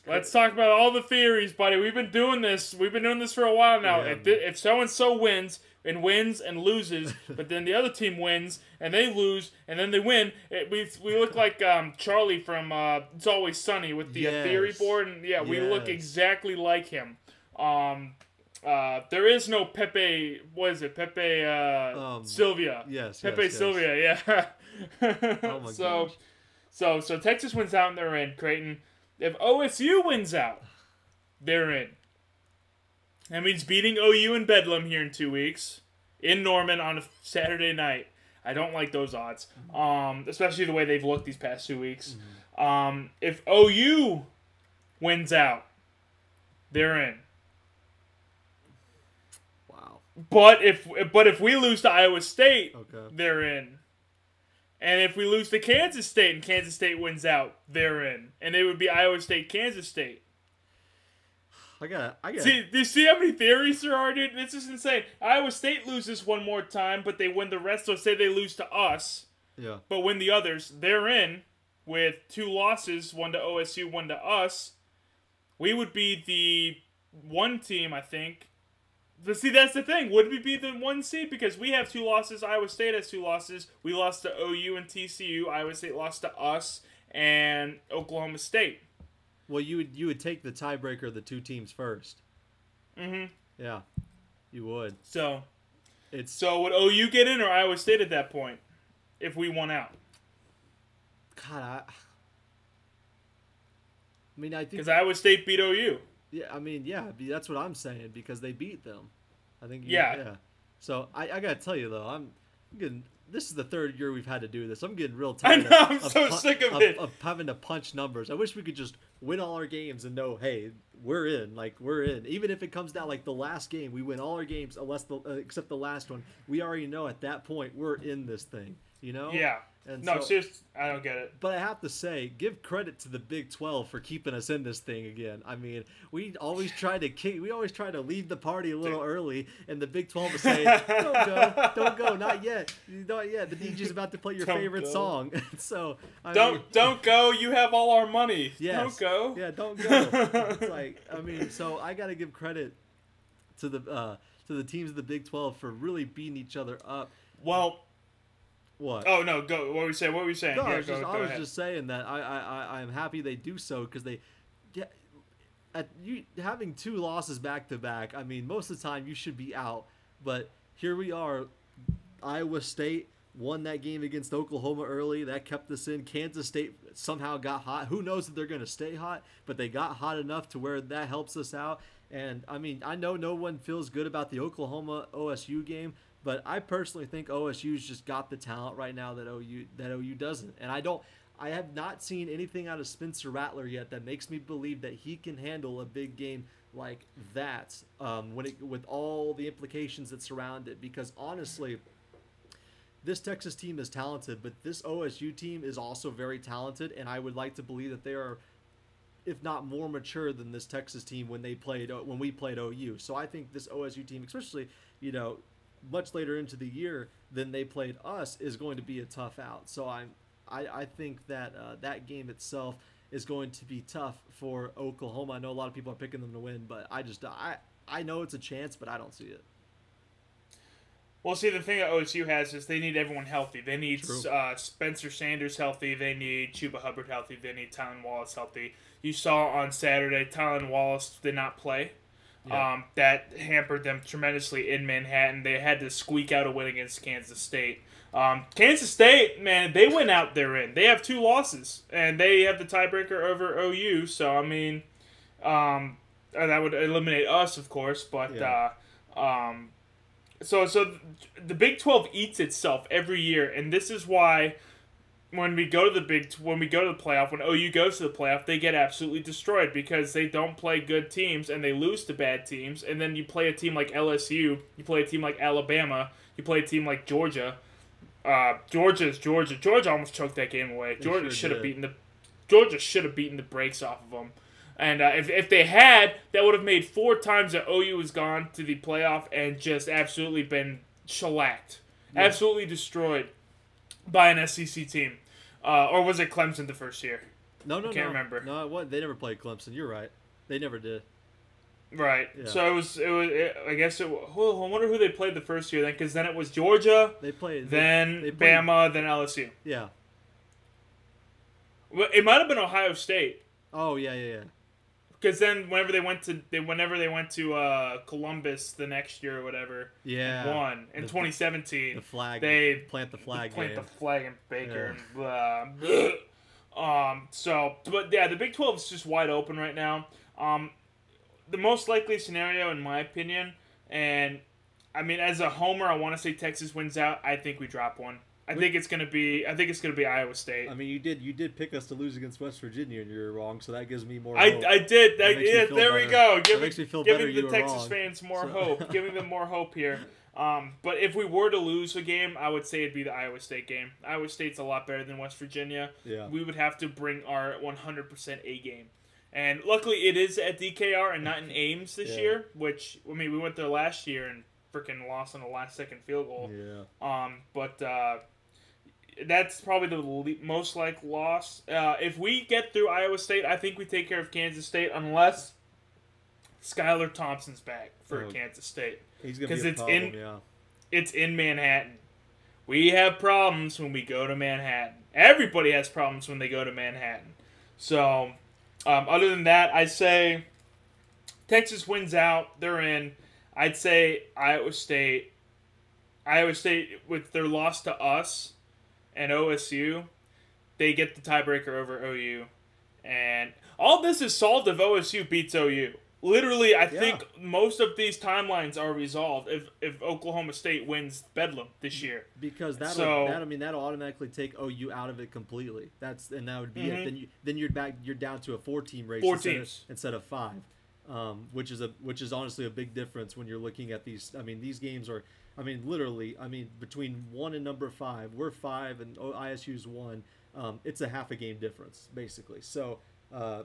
Let's talk about all the theories, buddy. We've been doing this. We've been doing this for a while now. Yeah. If so and so wins and wins and loses, but then the other team wins and they lose and then they win, it, we we look like um, Charlie from uh, It's Always Sunny with the uh, yes. theory board, and yeah, we yes. look exactly like him. Um, uh, there is no Pepe. What is it? Pepe uh, um, Silvia.
Yes.
Pepe
yes,
Silvia. Yeah. oh my so, gosh. So so Texas wins out and they're in. Creighton. If OSU wins out, they're in. That means beating OU in Bedlam here in two weeks in Norman on a Saturday night. I don't like those odds, um, especially the way they've looked these past two weeks. Mm-hmm. Um, if OU wins out, they're in.
Wow.
But if but if we lose to Iowa State,
Okay.
they're in. And if we lose to Kansas State and Kansas State wins out, they're in. And it would be Iowa State, Kansas State.
I got. I got.
See, do you see how many theories there are, dude? This is insane. Iowa State loses one more time, but they win the rest. So say they lose to us,
yeah.
but win the others. They're in with two losses, one to OSU, one to us. We would be the one team, I think. But see, that's the thing. Would we be the one seed because we have two losses? Iowa State has two losses. We lost to OU and TCU. Iowa State lost to us and Oklahoma State.
Well, you would you would take the tiebreaker of the two teams first.
Mm-hmm.
Yeah, you would.
So,
It's
so would OU get in or Iowa State at that point if we won out?
God. I, I mean, I think.
Because Iowa State beat OU.
Yeah, I mean, yeah, that's what I'm saying because they beat them. I think. you-
Yeah.
So I, I gotta tell you though, I'm getting. This is the third year we've had to do this. I'm getting real tired.
I know,
of,
I'm
of
so
pu-
sick of it.
Of having to punch numbers. I wish we could just win all our games and know, hey, we're in. Like we're in. Even if it comes down like the last game, we win all our games unless the uh, except the last one. We already know at that point we're in this thing. You know.
Yeah.
And
No,
so-
seriously, I don't get it.
but I have to say, give credit to the Big 12 for keeping us in this thing again. I mean, we always try to kick, we always try to leave the party a little early, and the Big 12 is saying, "Don't go, don't go, not yet, not yet." The DJ's about to play your
Don't
favorite
go.
song, so I
Don't don't go. You have all our money.
yes,
Don't go.
yeah, don't go. it's like, I mean, so I got to give credit to the uh, to the teams of the Big 12 for really beating each other up.
Well,
What?
oh no, go. What were you saying? What were you saying?
No,
yeah,
I was,
go,
just,
go
I was just saying that I I, I I'm happy they do so because they, yeah, at you having two losses back to back. I mean, most of the time you should be out, but here we are. Iowa State won that game against Oklahoma early. That kept us in. Kansas State somehow got hot. Who knows if they're going to stay hot, but they got hot enough to where that helps us out. And I mean, I know no one feels good about the Oklahoma OSU game, but I personally think OSU's just got the talent right now that OU that OU doesn't. And I don't I have not seen anything out of Spencer Rattler yet that makes me believe that he can handle a big game like that um, when it, with all the implications that surround it. Because honestly, this Texas team is talented, but this OSU team is also very talented, and I would like to believe that they are, if not more mature than this Texas team when they played when we played OU. So I think this OSU team, especially you know, much later into the year than they played us, is going to be a tough out. So I'm I, I think that uh, that game itself is going to be tough for Oklahoma. I know a lot of people are picking them to win, but I just I I know it's a chance, but I don't see it.
Well, see, the thing that OSU has is they need everyone healthy. They need uh, Spencer Sanders healthy. They need Chuba Hubbard healthy. They need Tylan Wallace healthy. You saw on Saturday, Tylan Wallace did not play.
Yeah.
Um, that hampered them tremendously in Manhattan. They had to squeak out a win against Kansas State. Um, Kansas State, man, they went out there in. They have two losses, and they have the tiebreaker over OU. So I mean, um, that would eliminate us, of course. But
Yeah.
uh, um, so so the Big Twelve eats itself every year, and this is why when we go to the big when we go to the playoff when OU goes to the playoff they get absolutely destroyed because they don't play good teams and they lose to bad teams. And then you play a team like LSU you play a team like Alabama you play a team like Georgia. Uh, Georgia's Georgia. Georgia almost choked that game away. Georgia should have beaten the Georgia should have beaten the brakes off of them and uh, if, if they had that would have made four times that OU has gone to the playoff and just absolutely been shellacked. Absolutely destroyed by an SEC team. Uh, or was it Clemson the first year?
No, no, I
Can't
no.
remember.
No, it wasn't. They never played Clemson. You're right. They never did.
Right.
Yeah.
So it was. It was. It, I guess it. Who, I wonder who they played the first year then, because then it was Georgia,
They played.
then
they played-
Bama, then LSU.
Yeah.
Well, It might have been Ohio State,
Oh yeah, yeah, yeah.
Because then whenever they went to, they whenever they went to uh, Columbus the next year or whatever,
Yeah.
won in
The-
2017.
The flag.
They
plant the flag
plant
game.
the flag in Baker and blah, blah. Um, so, but yeah, the Big 12 is just wide open right now. Um, the most likely scenario, in my opinion, and I mean, as a homer, I want to say Texas wins out. I think we drop one. I think it's gonna be. I think it's gonna be Iowa State.
I mean, you did you did pick us to lose against West Virginia, and you're wrong. So that gives me more.
I,
hope.
I did.
That
yeah, there we
better.
go.
That
Giving,
makes me feel
giving
better
the Texas
wrong.
fans more
So-
hope. Giving them more hope here. Um, but if we were to lose a game, I would say it'd be the Iowa State game. Iowa State's a lot better than West Virginia.
Yeah.
We would have to bring our 100% A game. And luckily, it is at DKR and not in Ames this
Yeah.
year. Which I mean, we went there last year and freaking lost on the last second field goal.
Yeah.
Um, but uh, that's probably the le- most like loss. Uh, if we get through Iowa State, I think we take care of Kansas State unless Skylar Thompson's back for
Oh.
Kansas State.
He's gonna
'Cause
be
it's
problem.
in-
yeah.
It's in Manhattan. We have problems when we go to Manhattan. Everybody has problems when they go to Manhattan. So, um, other than that, I say Texas wins out. They're in. I'd say Iowa State. Iowa State with their loss to us and OSU, they get the tiebreaker over OU, and all this is solved if OSU beats OU. Literally, I think most of these timelines are resolved if if Oklahoma State wins Bedlam this year.
Because that'll
So-
that I mean that'll automatically take OU out of it completely. That's and that would be
Mhm.
it. Then you then you're back you're down to a four team race
Four
instead,
teams.
Of, instead of five, um, which is a which is honestly a big difference when you're looking at these. I mean these games are. I mean literally. I mean between one and number five, we're five and O- ISU's one. Um, it's a half a game difference basically. So. Uh,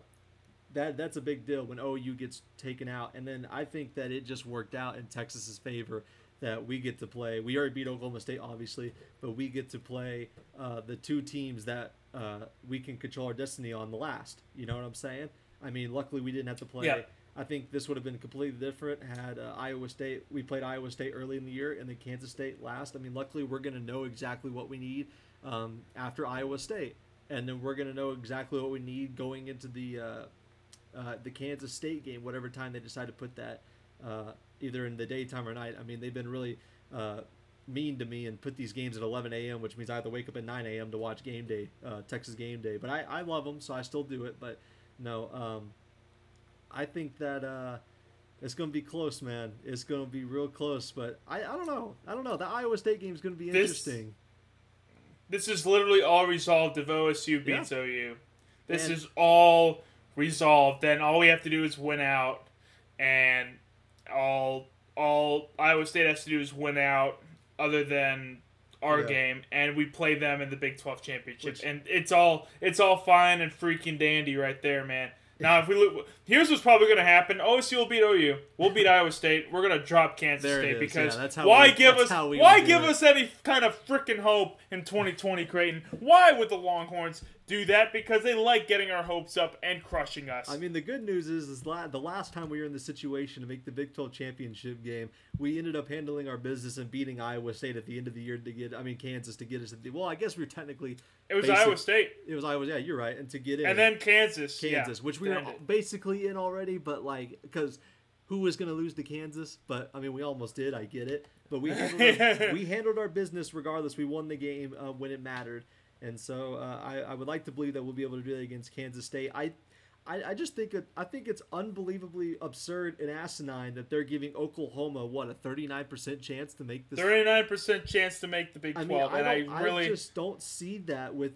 that that's a big deal when OU gets taken out. And then I think that it just worked out in Texas's favor that we get to play. We already beat Oklahoma State, obviously, but we get to play uh, the two teams that uh, we can control our destiny on the last. You know what I'm saying? I mean, luckily we didn't have to play.
Yeah.
I think this would have been completely different had uh, Iowa State. We played Iowa State early in the year and then Kansas State last. I mean, luckily we're going to know exactly what we need um, after Iowa State, and then we're going to know exactly what we need going into the uh, uh, the Kansas State game, whatever time they decide to put that, uh, either in the daytime or night. I mean, they've been really uh, mean to me and put these games at 11 a.m., which means I have to wake up at 9 a.m. to watch game day, uh, Texas game day. But I, I love them, so I still do it. But no, um, I think that uh, it's going to be close, man. It's going to be real close. But I, I don't know. I don't know. The Iowa State game is going to be
This-
interesting.
This is literally all resolved if OSU
Yeah.
beats OU. This
And-
is all resolved. Then all we have to do is win out, and all all Iowa State has to do is win out. Other than our
Yeah.
game, and we play them in the Big Twelve championship,
Which-
and it's all it's all fine and freaking dandy right there, man. Now, if we look, here's what's probably going to happen: OSU will beat OU. We'll beat Iowa State. We're going to drop Kansas
There
State because
Yeah,
why
we-
give us why give
it.
us any kind of freaking hope in 2020, Creighton? Why would the Longhorns do that? Because they like getting our hopes up and crushing us.
I mean, the good news is, is la- the last time we were in the situation to make the Big 12 championship game, we ended up handling our business and beating Iowa State at the end of the year to get, I mean, Kansas to get us. At the, well, I guess we are technically.
it was
basic-
Iowa State,
It was Iowa. Yeah, you're right. And to get in,
and then Kansas, yeah,
Kansas, which we were basically in already, but like, because who was going to lose to Kansas? But I mean, we almost did. I get it. But we handled our, we handled our business regardless. We won the game uh, when it mattered, and so uh, I, I would like to believe that we'll be able to do that against Kansas State. I. I, I just think it, I think it's unbelievably absurd and asinine that they're giving Oklahoma what a thirty nine percent chance to make this.
Thirty-nine percent chance to make the Big
I mean,
Twelve,
I,
and I really
just don't see that with.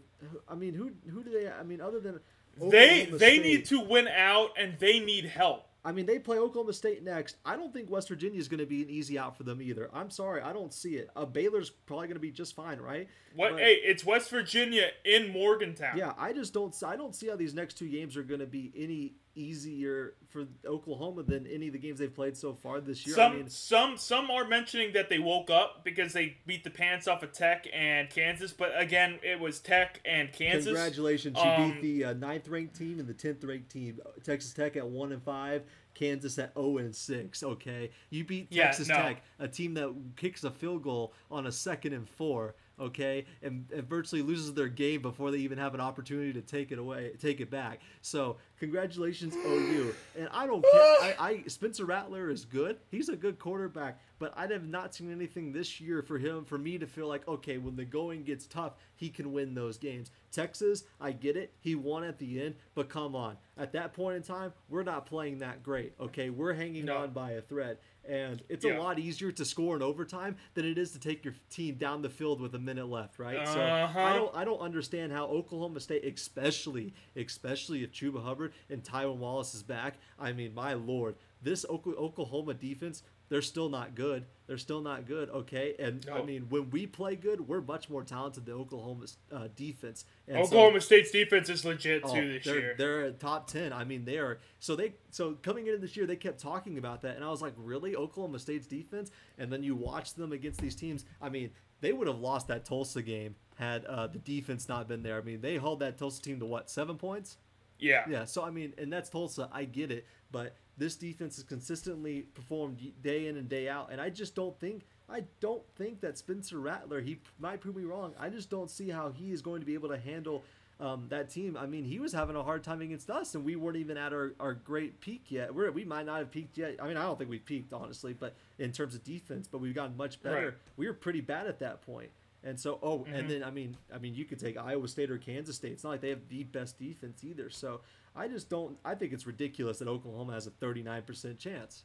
I mean, who who do they? I mean, other than
they they
State-
need to win out, and they need help.
I mean, they play Oklahoma State next. I don't think West Virginia is going to be an easy out for them either. I'm sorry, I don't see it. Uh, Baylor's probably going to be just fine, right?
What?
But-
hey, it's West Virginia in Morgantown.
Yeah, I just don't. I don't see how these next two games are going to be any easier for Oklahoma than any of the games they've played so far this year.
Some
I mean,
some some are mentioning that they woke up because they beat the pants off of Tech and Kansas, but again, it was Tech and Kansas.
congratulations, you
Um,
beat the uh, ninth ranked team and the tenth ranked team. Texas Tech at one and five. Kansas at 0 and 6. Okay, you beat
Yeah,
Texas
no.
Tech, a team that kicks a field goal on a second and four. Okay, and, and virtually loses their game before they even have an opportunity to take it away, take it back. So congratulations, OU. And I don't care. I, I Spencer Rattler is good. He's a good quarterback, but I have not seen anything this year for him for me to feel like okay, when the going gets tough, he can win those games. Texas, I get it. He won at the end, but come on. At that point in time, we're not playing that great. Okay, we're hanging
No.
on by a thread, and it's
Yeah.
a lot easier to score in overtime than it is to take your team down the field with a minute left, right?
Uh-huh.
So I don't I don't understand how Oklahoma State, especially especially if Chuba Hubbard and Tylan Wallace is back. I mean, my lord, this Oklahoma defense they're still not good. They're still not good. Okay, and I mean, when we play good, we're much more talented than Oklahoma's uh, defense. And
Oklahoma so, State's defense is legit too
oh,
this
they're,
year.
They're top ten. I mean, they are. So they so coming into this year, they kept talking about that, and I was like, really, Oklahoma State's defense? And then you watch them against these teams. I mean, they would have lost that Tulsa game had uh, the defense not been there. I mean, they held that Tulsa team to what seven points?
Yeah.
Yeah. So I mean, and that's Tulsa. I get it, but this defense has consistently performed day in and day out, and I just don't think I don't think that Spencer Rattler. He might prove me wrong. I just don't see how he is going to be able to handle um, that team. I mean, he was having a hard time against us, and we weren't even at our, our great peak yet. We're, we might not have peaked yet. I mean, I don't think we peaked honestly, but in terms of defense, but we've gotten much better. Right. We were pretty bad at that point. And so, oh, mm-hmm. and then I mean, I mean, you could take Iowa State or Kansas State. It's not like they have the best defense either. So I just don't. I think it's ridiculous that Oklahoma has a 39% chance.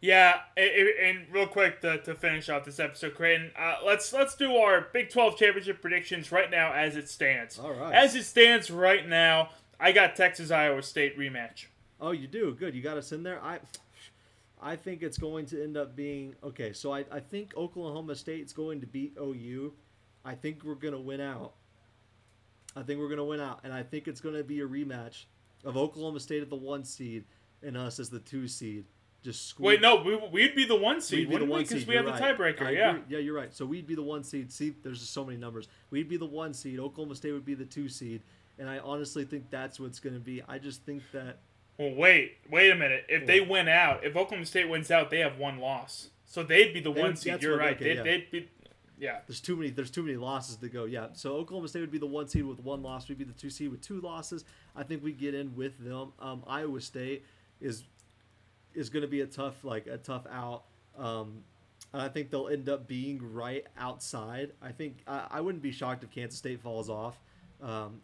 Yeah, and real quick to, to finish off this episode, Creighton, uh, let's let's do our Big 12 championship predictions right now as it stands.
All right.
As it stands right now, I got Texas Iowa State rematch.
Oh, you do good. You got us in there. I I think it's going to end up being okay. So I, I think Oklahoma State's going to beat OU. I think we're gonna win out. I think we're going to win out, and I think it's going to be a rematch of Oklahoma State at the one seed and us as the two seed. Just
squeak. wait, no, we, would be the one seed, we'd be the one because we have right. the tiebreaker.
I
yeah,
agree. yeah, you're right. So we'd be the one seed. See, there's just so many numbers. We'd be the one seed. Oklahoma State would be the two seed, and I honestly think that's what's going to be. I just think that.
Well, wait, wait a minute. If they win out, if Oklahoma State wins out, they have one loss. So they'd be the one seed. You're right. Okay, they, yeah. They'd be yeah.
There's too many. There's too many losses to go. Yeah. So Oklahoma State would be the one seed with one loss. We'd be the two seed with two losses. I think we get in with them. Um, Iowa State is is going to be a tough like a tough out. Um, I think they'll end up being right outside. I think I, I wouldn't be shocked if Kansas State falls off. Um,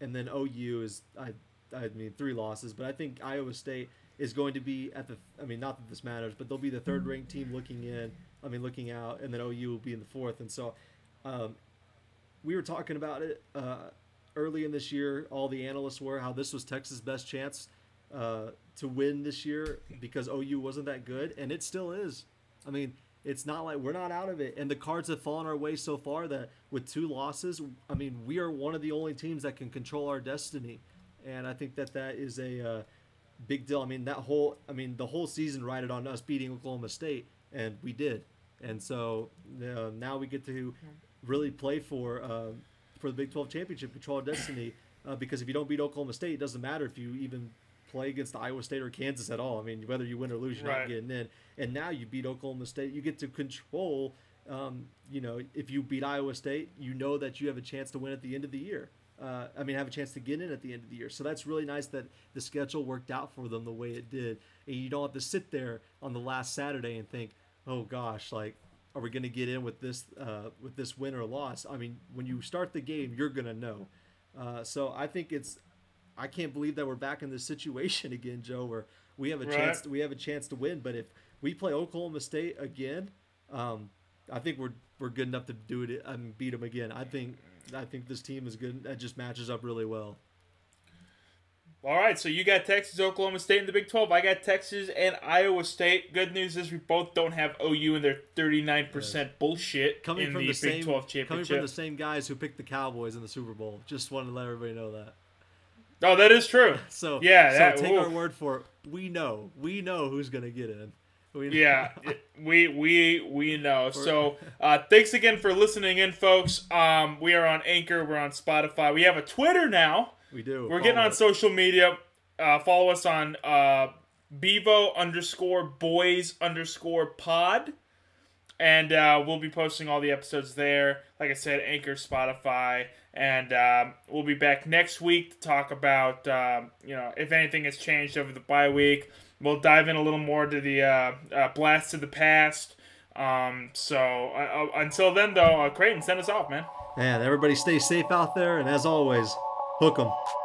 and then OU is I I mean three losses, but I think Iowa State is going to be at the. I mean, not that this matters, but they'll be the third ranked team looking in. I mean, looking out, and then OU will be in the fourth. And so, um, we were talking about it uh, early in this year. All the analysts were how this was Texas' best chance uh, to win this year because OU wasn't that good, and it still is. I mean, it's not like we're not out of it, and the cards have fallen our way so far that with two losses, I mean, we are one of the only teams that can control our destiny, and I think that that is a uh, big deal. I mean, that whole, I mean, the whole season rided on us beating Oklahoma State, and we did and so uh, now we get to really play for uh, for the Big 12 championship, control our destiny. Uh, because if you don't beat Oklahoma State, it doesn't matter if you even play against Iowa State or Kansas at all. I mean, whether you win or lose, you're right. not getting in. And now you beat Oklahoma State, you get to control. Um, you know, if you beat Iowa State, you know that you have a chance to win at the end of the year. Uh, I mean, have a chance to get in at the end of the year. So that's really nice that the schedule worked out for them the way it did, and you don't have to sit there on the last Saturday and think, oh gosh, like are we going to get in with this uh, with this win or loss? I mean, when you start the game, you're going to know. Uh, so I think it's I can't believe that we're back in this situation again, Joe, where we have a right. chance to, we have a chance to win. But if we play Oklahoma State again, um, I think we're we're good enough to do it and beat them again. I think I think this team is good. That just matches up really well.
All right, so you got Texas, Oklahoma State in the Big 12. I got Texas and Iowa State. Good news is we both don't have OU in their 39% yeah. bullshit
coming
in
from
the,
the
Big
same,
12 championship.
Coming from the same guys who picked the Cowboys in the Super Bowl. Just wanted to let everybody know that.
Oh, that is true.
so
yeah,
so
that,
take oof. our word for it. We know. We know who's gonna get in.
We yeah, we we we know. So uh, thanks again for listening in, folks. Um, we are on Anchor. We're on Spotify. We have a Twitter now.
We do.
We're getting on it. social media. Uh, follow us on uh, Bevo underscore boys underscore pod. And uh, we'll be posting all the episodes there. Like I said, Anchor, Spotify. And um, we'll be back next week to talk about, um, you know, if anything has changed over the bye week. We'll dive in a little more to the uh, uh, blast to the past. Um, so uh, uh, until then, though, Creighton, send us off, man.
Man, everybody stay safe out there. And as always, hook 'em.